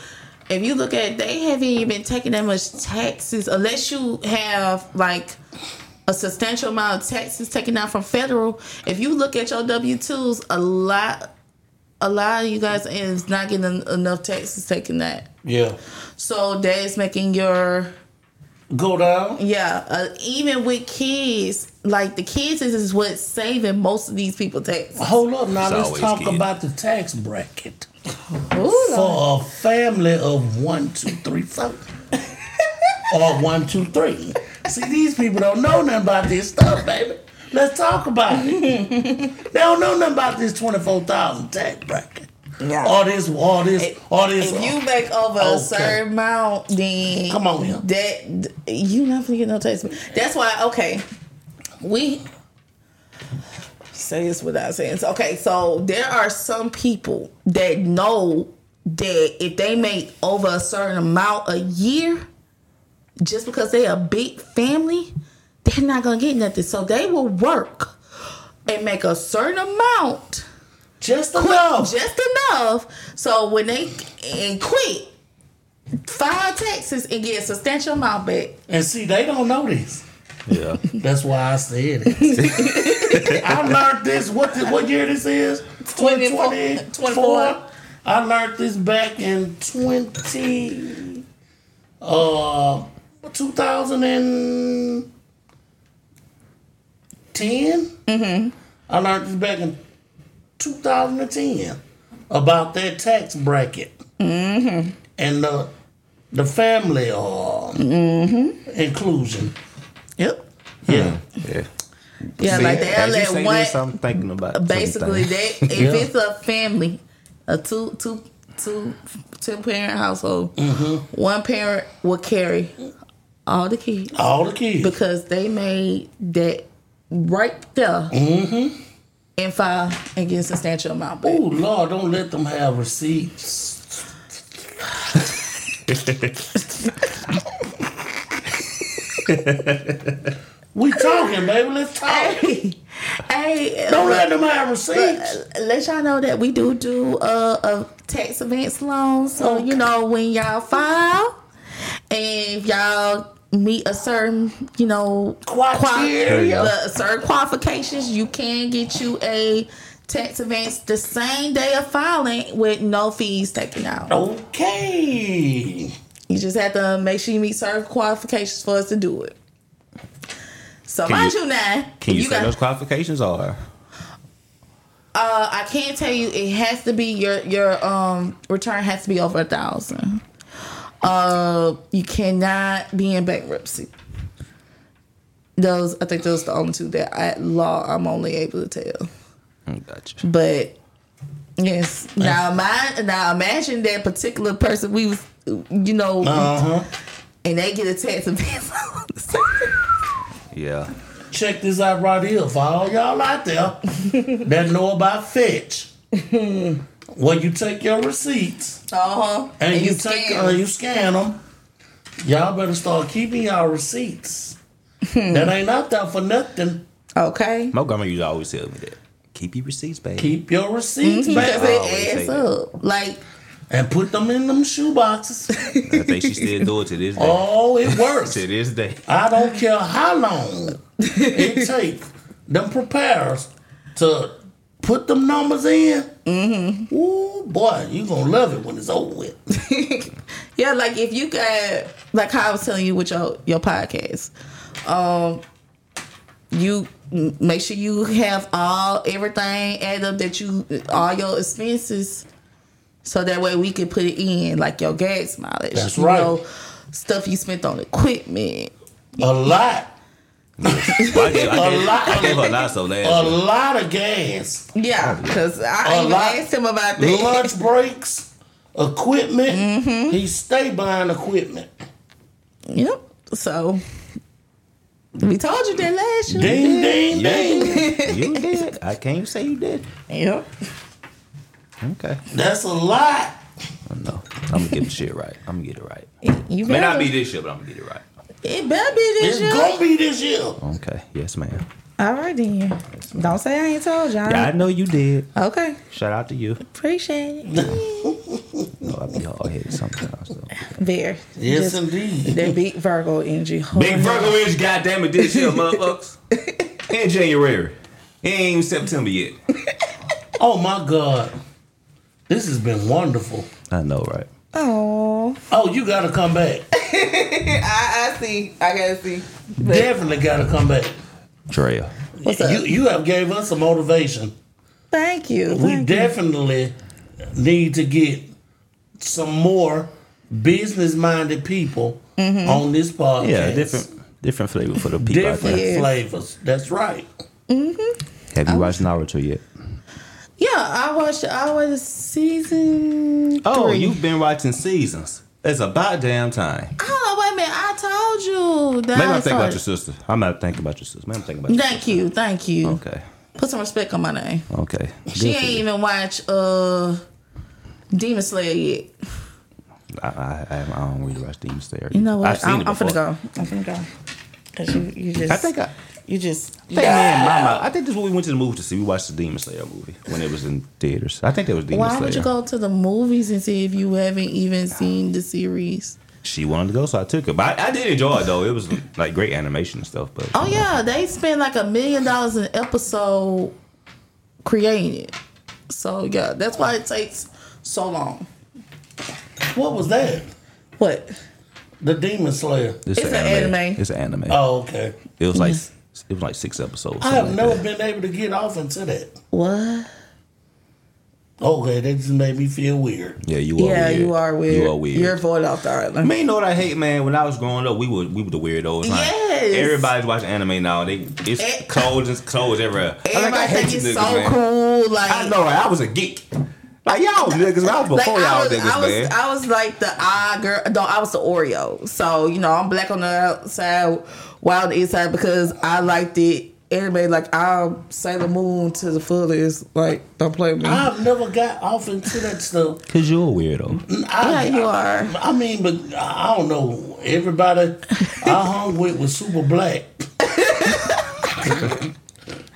if you look at, they haven't even been taking that much taxes unless you have like a substantial amount of taxes taken out from federal. If you look at your W twos, a lot, a lot of you guys is not getting enough taxes taken that. yeah, So that is making your go down. Yeah, uh, even with kids, like the kids is, is what's saving most of these people taxes. Hold up now. It's Let's talk kids. about the tax bracket Ooh, for a family of one, two, three, four, [LAUGHS] or one, two, three. See, these people don't know nothing about this stuff, baby. Let's talk about it. [LAUGHS] they don't know nothing about this twenty-four thousand tax bracket. Yeah. All this, all this, all this. If you oh, make over Okay. a certain amount, then Come on here. that you not gonna get no tax. That's why okay, we say this without saying. So, okay, so there are some people that know that if they make over a certain amount a year, just because they a big family, they're not gonna get nothing. So they will work and make a certain amount just enough. just enough so when they and quit file taxes and get a substantial amount back And see, they don't know this. Yeah. [LAUGHS] That's why I said it. [LAUGHS] I learned this. What the, what year this is? 24. 2024. I learned this back in twenty uh two thousand and ten. Mm-hmm. I learned this back in two thousand and ten about that tax bracket mm-hmm. and the the family uh, inclusion. yep Yeah. Yeah. yeah See, like they'll as you one this, I'm thinking about basically that [LAUGHS] if Yeah. it's a family a two two two two parent household Mm-hmm. one parent will carry all the kids All the kids. because they made that right there Mm-hmm. and file and get a substantial amount back Oh Lord, don't let them have receipts. we talking, baby. Let's talk. hey hey Don't let them have receipts. let y'all know that we do do uh, a tax advance loan. So you know when y'all file, and if y'all meet a certain you know Criteria. the certain qualifications, you can get you a tax advance the same day of filing with no fees taken out. Okay. You just have to make sure you meet certain qualifications for us to do it. So Can mind you- you, now, Can you, you say got- those qualifications or? Uh, I can't tell you. It has to be your your um return has to be over a thousand. Uh, you cannot be in bankruptcy. Those I think those are the only two that at law I'm only able to tell. Gotcha. But yes, now my now imagine that particular person we was you know Uh huh. and they get a tax advance. Yeah. Check this out right here for all y'all out there that know about Fetch. [LAUGHS] When you take your receipts uh huh. and, you, take uh, you scan them, y'all better start keeping y'all receipts. that ain't out there for nothing. okay. My grandma used to always tell me that. Keep your receipts, baby. Keep your receipts Because back always it say adds that. Like and put them in them shoe boxes. [LAUGHS] I think she still do it to this day. oh, it works. [LAUGHS] To this day. I don't care how long it takes them preparers to put them numbers in. Mm-hmm. Ooh, boy, you gonna love it when it's over with. [LAUGHS] Yeah, like if you got like how I was telling you with your your podcast, um, you make sure you have all everything add up that you all your expenses, so that way we can put it in like your gas mileage. That's you right. Know, stuff you spent on equipment. A lot, Well, I, gave, I, A gave, lot- I gave her a lot so last a year. lot of gas, Yeah, because I even lot. asked him about that. lunch breaks, equipment. Mm-hmm. He stay buying equipment. Yep. So we told you that last year. Ding, ding, ding. You did. [LAUGHS] I can't say you did. Yep. Okay. That's a lot. No. I'm gonna get the shit right. I'm gonna get it right. You May not be this year, but I'm gonna get it right. It better be this It's year. It's gonna be this year. Okay. Yes, ma'am. All right then. Don't say I ain't told you. all Yeah, I know you did. Okay. Shout out to you. Appreciate it. No, [LAUGHS] oh, I be hard headed sometimes. Though. Very. Yes, Just indeed. That big Virgo energy. Big Virgo is goddamn it this year, [LAUGHS] motherfuckers. In January. It ain't even September yet. [LAUGHS] Oh my God, this has been wonderful. I know, right? Oh. Oh, you gotta come back. [LAUGHS] I, I see. I gotta see. Definitely gotta come back. Drea. What's up? You you have gave us a motivation. Thank you. We Thank you. definitely need to get some more business minded people Mm-hmm. on this podcast. Yeah, different different flavor for the people out different there. Yeah. flavors. That's right. Have you watched Naruto yet? Yeah, I watched. I watched season. Oh, you've been watching seasons. It's about damn time. Oh, wait a minute. I told you. That Maybe I I'm thinking about your sister. I'm not thinking about your sister. Maybe I'm thinking about your Thank you. Thank you. Okay. Put some respect on my name. Okay. She Good for ain't you. even watch uh Demon Slayer yet. I, I, I, I don't really watch Demon Slayer. You know what? I've seen I'm, it I'm before. finna go. I'm finna go. Cause you, you just. I think I, you just. I think me and Mama. I think this is what we went to the movie to see. We watched the Demon Slayer movie when it was in theaters. I think that was Demon Why Slayer. would you go to the movies and see if you haven't even seen the series? She wanted to go, so I took her. But I, I did enjoy it though. It was like great animation and stuff. But Oh yeah, they spend like a million dollars an episode creating it. So yeah, that's why it takes so long. What was that? What? The Demon Slayer. it's, It's an anime. It's an anime. Oh, okay. It was like it was like six episodes. I have something never that. been able to get off into that. What? Okay, that just made me feel weird. Yeah, you are. yeah, weird. you are weird. You are weird. You're void off the island. Man, you know what I hate, man? When I was growing up, we were we were the weirdos. Like, Yes. Everybody's watching anime now. They it's Eh. clothes and clothes everywhere. I, like, I Everybody hate think you it's niggas, so man. cool. Like I know, right? I was a geek. Like y'all niggas, I was before I y'all was, niggas, I was, man. I was like the odd girl. No, I was the Oreo. So you know, I'm black on the outside, white on the inside because I liked it. Anime, like I'll Sailor Moon to the fullest. Like, don't play with me. I've never got off into that stuff. Cause you're a weirdo. Mm, I, Yeah, you are. I mean, but I don't know. Everybody I [LAUGHS] hung with was super black.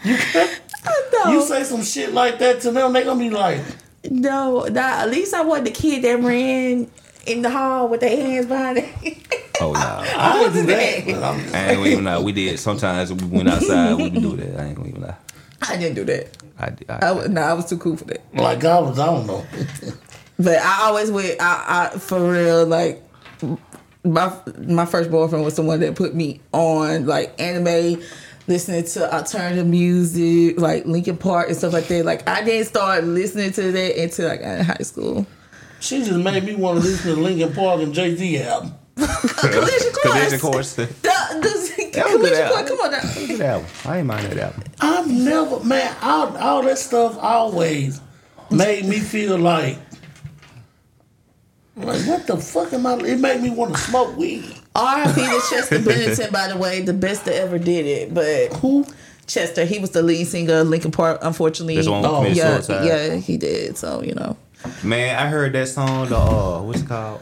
you, you say some shit like that to them, they gonna be like, No, nah, at least I wasn't the kid that ran in the hall with their hands behind it. [LAUGHS] Oh no, [LAUGHS] I didn't do that. But I'm, ain't gonna even lie. We did sometimes we went outside. We would do that. I ain't gonna even lie. I didn't do that. I, did- I, I was, nah, I was too cool for that. like I was, I don't know. But I always went. I, I for real like my my first boyfriend was the one that put me on like anime, listening to alternative music like Linkin Park and stuff like that. Like I didn't start listening to that until like in high school. She just made me want to listen to Linkin Park and Jay Z album. Collision course. Collision course. The, the, That was good collision course. album. Come on now. Good album. I ain't mind that album. I've never, man, all, all that stuff always made me feel like, like what the fuck am I? It made me want to smoke weed. R.I.P. to [LAUGHS] Chester Bennington, by the way, the best that ever did it. But Who? Chester, he was the lead singer of Linkin Park. Unfortunately, That's the one who Oh, committed yeah, suicide. yeah, he did. So you know, Man, I heard that song. The uh, what's it called?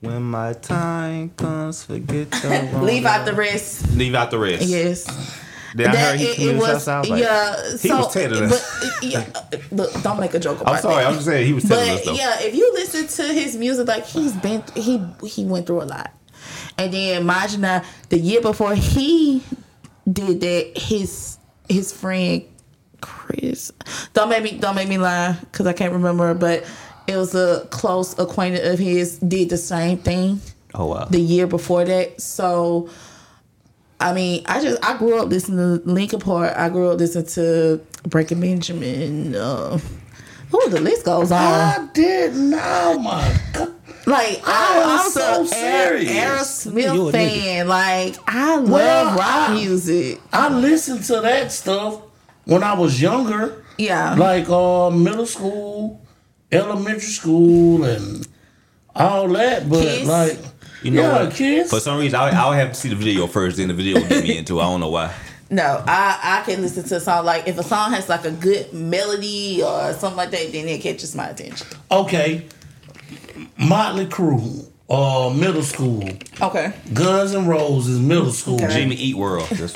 When my time comes, forget the [LAUGHS] leave out the rest. Leave out the rest. Yes. Then I That- heard he it, it was. I was like, yeah. he so, was telling us. But, yeah, look, don't make a joke about I'm sorry. that. I'm just saying he was telling us But though. yeah, if you listen to his music, like he's been, he he went through a lot. And then imagine that the year before he did that, his his friend Chris, don't make me don't make me lie because I can't remember, but it was a close acquaintance of his did the same thing Oh wow. the year before that. So, I mean, I just I grew up listening to Linkin Park. I grew up listening to Breaking Benjamin. Uh, oh, the list goes on. I didn't know, my God. Like I I, am I was so a serious. Aerosmith You a nigga. fan. Like I love Well, rock I- music. I listened to that stuff when I was younger, Yeah. like uh, middle school, elementary school, and all that. But Kiss? like, You know yeah, what? kids. For some reason, I, I would have to see the video first, then the video would get me into. it. I don't know why. [LAUGHS] No, I I can listen to a song like if a song has like a good melody or something like that, then it catches my attention. okay, Motley Crue, uh, middle school. Okay. Guns and Roses, middle school. Okay. Jimmy Eat World. That's,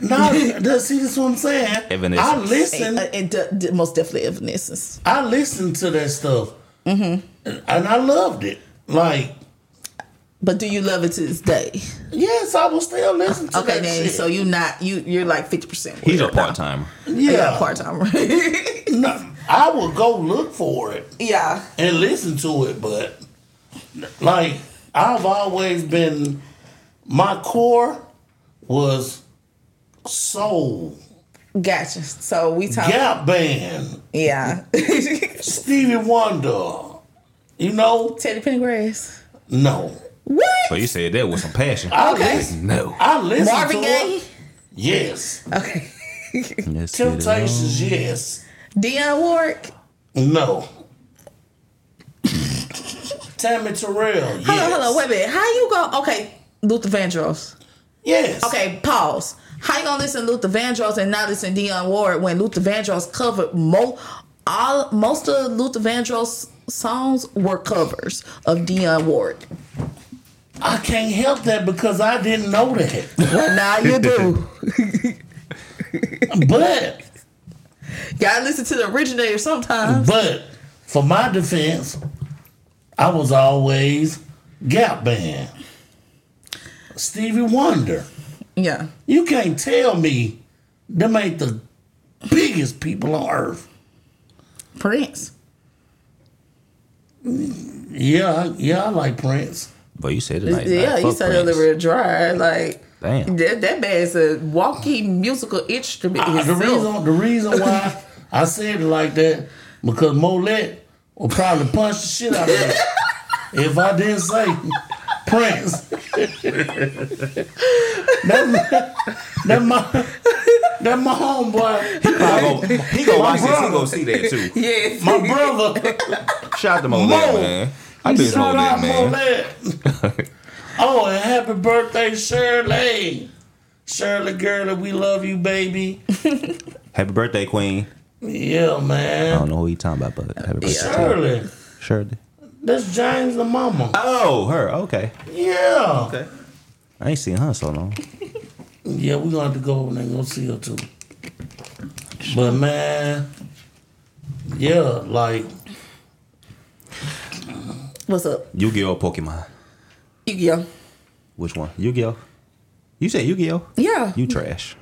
No, that's, see, that's what I'm saying. Evanescence. I Evanescence. listen, And, and d- d- most definitely Evanescence. I listened to that stuff, mm-hmm. and I loved it. Like, But do you love it to this day? yes, I will still listen to it. Okay, that then shit. so you not you you're like fifty percent. he's a part timer. Yeah, yeah, part time. No, I will go look for it [LAUGHS] yeah. and listen to it, but like I've always been, my core was soul, Gotcha. So we talk. Gap Band, Yeah. [LAUGHS] Stevie Wonder. You know? Teddy Pendergrass. No. What? So you said that with some passion. I Okay. listen. No. I listen Marvin to Gaye. it. Yes. Okay. [LAUGHS] Let's get it Temptations, yes. Dionne Warwick. No. Tammy Terrell, yes. Hold on, hold on, wait a minute. How you go? Okay, Luther Vandross. Yes. Okay, pause. How you gonna listen to Luther Vandross and not listen to Dionne Warwick when Luther Vandross covered mo all most of Luther Vandross songs were covers of Dionne Warwick. I can't help that because I didn't know that. Well, now you do. [LAUGHS] but Gotta listen to the originator sometimes. but for my defense, I was always Gap Band. Stevie Wonder. Yeah. You can't tell me them ain't the biggest people on earth. Prince. Yeah, yeah, I like Prince. But you said it like yeah, you Fuck said it a Prince. little bit dry. Like Damn. that, that man's a walking musical instrument. Uh, the reason the reason why I said it like that because Molette will probably punch the shit out of me if I didn't say Prince. that my, that my that my homeboy. He gonna, he gonna watch this. He brother. gonna see that too. [LAUGHS] Yes. My brother. Shout out to Mo. Man. I miss Shout out Molette, man. Molette. [LAUGHS] oh, and happy birthday, Shirley. Shirley, girl, we love you, baby. Happy birthday, Queen. Yeah, man. I don't know who you talking about, but happy birthday. Shirley. Shirley. That's James the mama. Oh, her. Okay. Yeah. Okay. I ain't seen her so long. Yeah, we're gonna have to go over there and go see her too. But man, yeah, like What's up? Yu-Gi-Oh! Pokemon. Yu-Gi-Oh. Which one? Yu-Gi-Oh. You said Yu-Gi-Oh. Yeah. You trash.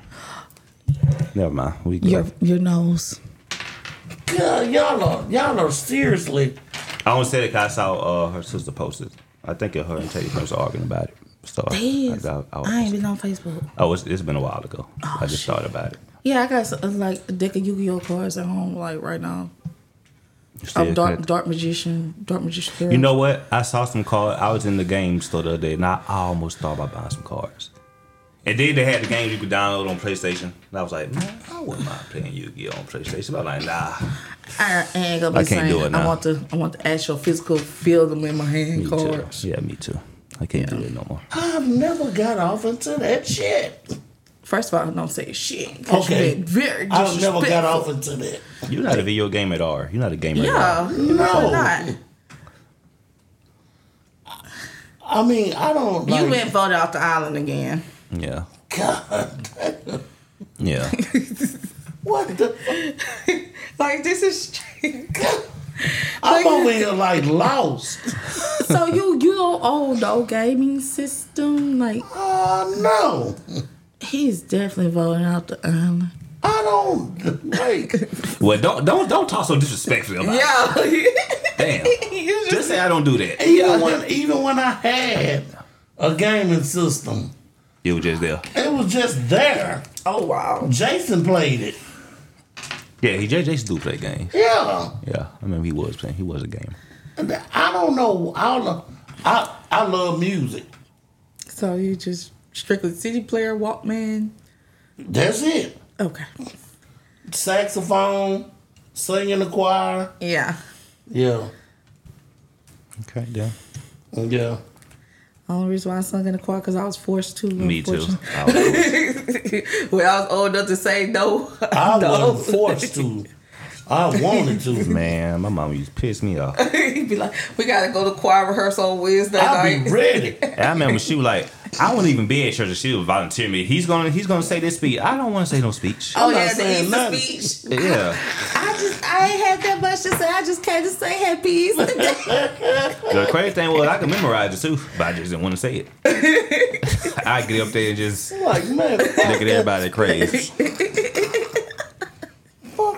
Never mind. We go. Your your nose. Yeah, y'all are y'all are seriously. I only said it 'cause I saw uh, her sister posted. I think it her and Teddy Prince are arguing about it. So I, Damn. I, I, I ain't been on Facebook. oh, it's, it's been a while ago. I just thought about it. Yeah, I got uh, like a deck of Yu-Gi-Oh cards at home, like right now. You still Of dark dark magician, dark magician. Girl. You know what? I saw some cards. I was in the game store the other day, and I almost thought about buying some cards. And then they had the games you could download on PlayStation. And I was like, man, I wouldn't mind playing Yu-Gi-Oh on PlayStation. But I'm like, nah. I ain't gonna be I can't saying. do it I want the I want the actual physical feel them in my hand Me cards. too. Yeah, me too. I can't do it no more. I've never got off into that shit. First of all, don't say shit. 'cause you Okay, been very I've never got off into that. You're not a video game at all. You're not a gamer at Yeah, all. no, No. not. I mean, I don't. Like, You been voted off the island again. Yeah. God, [LAUGHS] Yeah. what the? Like this is strange. [LAUGHS] I'm over here like lost. [LAUGHS] so you you don't own no gaming system? Like Oh no, he's definitely voting out the island. I don't like. Well, don't don't don't talk so disrespectfully about it. Yeah. Damn. You Just say I don't do that. Even when even when I had a gaming system, You was just there. it was just there. oh wow. Jason played it. Yeah, he J Jason do play games. Yeah. Yeah. I remember he was playing. He was a gamer. And I don't know. I don't know. I I love music. So you just strictly CD player, Walkman. That's it. Okay. Saxophone, sing in the choir. Yeah. Yeah. Okay. Yeah. Yeah. Only reason why I sung in the choir because I was forced to. Me too. unfortunately. I was- [LAUGHS] when I was old enough to say no. I [LAUGHS] no. wasn't forced to. [LAUGHS] I [LAUGHS] wanted to. Man, my mom used to piss me off. [LAUGHS] He'd be like, "We gotta go to choir rehearsal on Wednesday I'll night." be ready. [LAUGHS] And I remember she was like, I wouldn't even be at church and she would volunteer me. He's gonna he's gonna say this speech. I don't want to say no speech. Oh I'm not yeah, the nothing. speech. Yeah. I just I ain't had that much to say. I just came to say happy Easter. The crazy thing was I could memorize it too, but I just didn't want to say it. I get up there and just Like man, look at everybody crazy.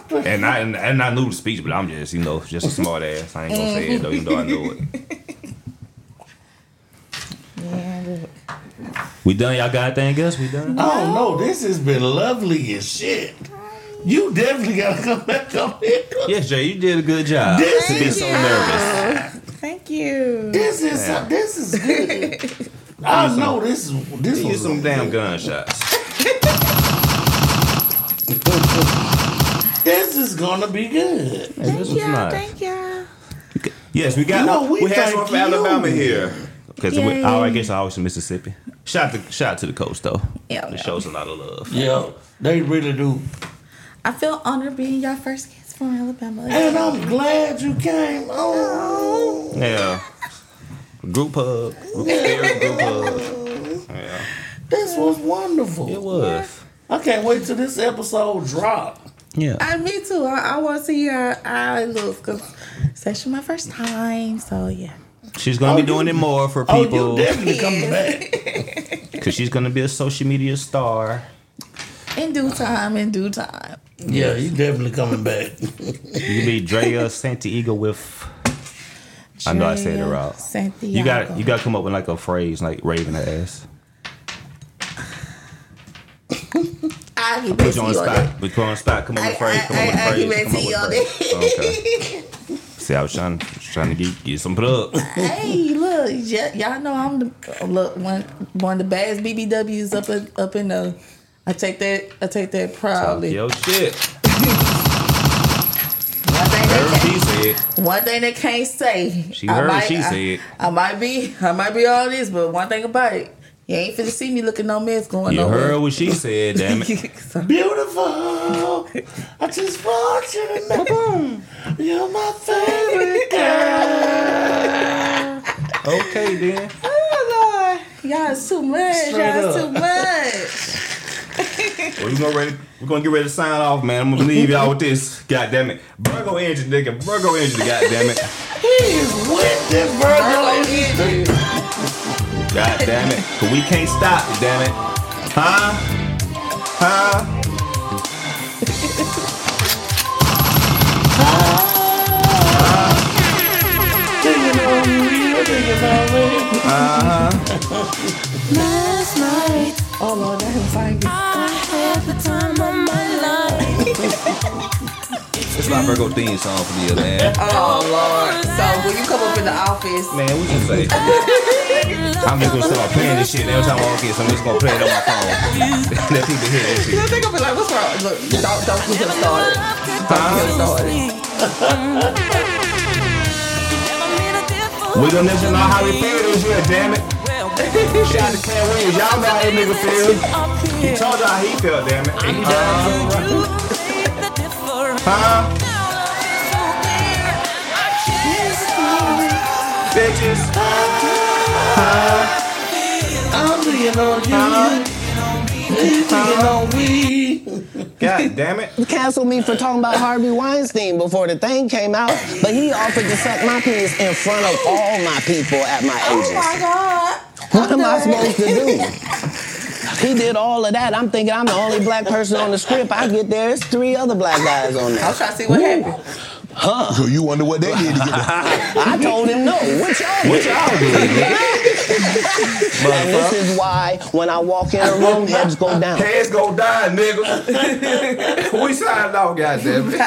Fuck [LAUGHS] the And I and, and I knew the speech, but I'm just you know just a smart ass. I ain't gonna say it though, even though I know it. yeah. We done. Y'all got anything else? We done. Oh, I don't know. This has been lovely as shit. You definitely gotta come back up here. Yes, Jay, you did a good job. This to be is so nervous. Thank you. This is this is good. [LAUGHS] I know this is this Use was some damn gunshots. [LAUGHS] This is gonna be good. Thank was y'all. nice. Thank y'all. Yes, we got. You know, we, we had thank someone from you. Alabama here. Because Yay. oh, I guess I always from Mississippi. Shout to shout out to the coast though. Yeah, it shows a lot of love. Yeah, they really do. I feel honored being your first guest from Alabama. And I'm glad you came. Oh, Yeah. Group hug. Group group hug. [LAUGHS] Yeah. this was wonderful. It was. I can't wait till this episode drop. Yeah. I, me too. I, I want to see how, how it looks because it's actually my first time. So yeah. She's gonna Oh, be you- doing it more for Oh, people you definitely coming back. [LAUGHS] because she's gonna be a social media star. In due time. In due time. Yeah, you definitely coming back. You can be Drea [LAUGHS] Santiago with. I know I said it wrong. Santiago. You got you got to come up with like a phrase like raving ass. I back Put you on the on spot. Put you on the spot. Come up with a I- phrase. I- Come up with a I- I phrase. Come you on with phrase. Okay. [LAUGHS] See, I was trying, trying to get, get some plug. Hey, look, y- y'all know I'm the look one one of the baddest BBWs up in, up in the. I take that. I take that proudly. Yo, shit. One thing Heard she can't, said. one thing they can't say. She I heard might- she I- said. I might be. I might be all this, but one thing about it, you ain't finna see me looking no mess going You nowhere. heard what she said, [LAUGHS] damn it. Beautiful. I just want you to know you're my favorite girl. Okay, then. oh Lord, y'all is too much. Straight y'all is up. too much. [LAUGHS] Well, we gonna ready. We're gonna get ready to sign off, man. I'm gonna leave y'all with this. God damn it. Virgo engine, nigga. Virgo engine, god damn it. He is with this Virgo energy. God damn it. Cause we can't stop, it, damn it. Huh? Huh? Thinking on me, thinking already. Last night Oh Lord, that him fine. I had the time of my life. It's my Virgo theme song for the year, man. Oh Lord. So when you come up in the office, Man, what you say? [LAUGHS] I'm just gonna start playing this shit every time I walk in, so I'm just gonna play it on my phone. [LAUGHS] Let people hear that shit. you think I'll be like, what's wrong? Look, don't don't get him started. Don't get him started. [LAUGHS] We gonna let you know how we feel this year, damn it. Shout out to Katt Williams. Y'all know how that nigga feel. He told y'all how he felt, damn it. Uh-huh. [LAUGHS] Huh? Bitches. I'm uh-huh. thinking on you. Uh-huh. You thinking on uh-huh. me. God damn it. [LAUGHS] canceled me for talking about Harvey Weinstein before the thing came out, but he offered to suck my penis in front of all my people at my Oh agency. my God. What am I supposed to do? [LAUGHS] He did all of that. I'm thinking I'm the only black person on the script. I get there, it's three other black guys on there. I'll try to see what happened. So you wonder what they did to get [LAUGHS] the I told him no. What y'all What y'all nigga? And this is why when I walk in a room, heads go down. Heads go down, nigga. [LAUGHS] we signed off, goddamn it.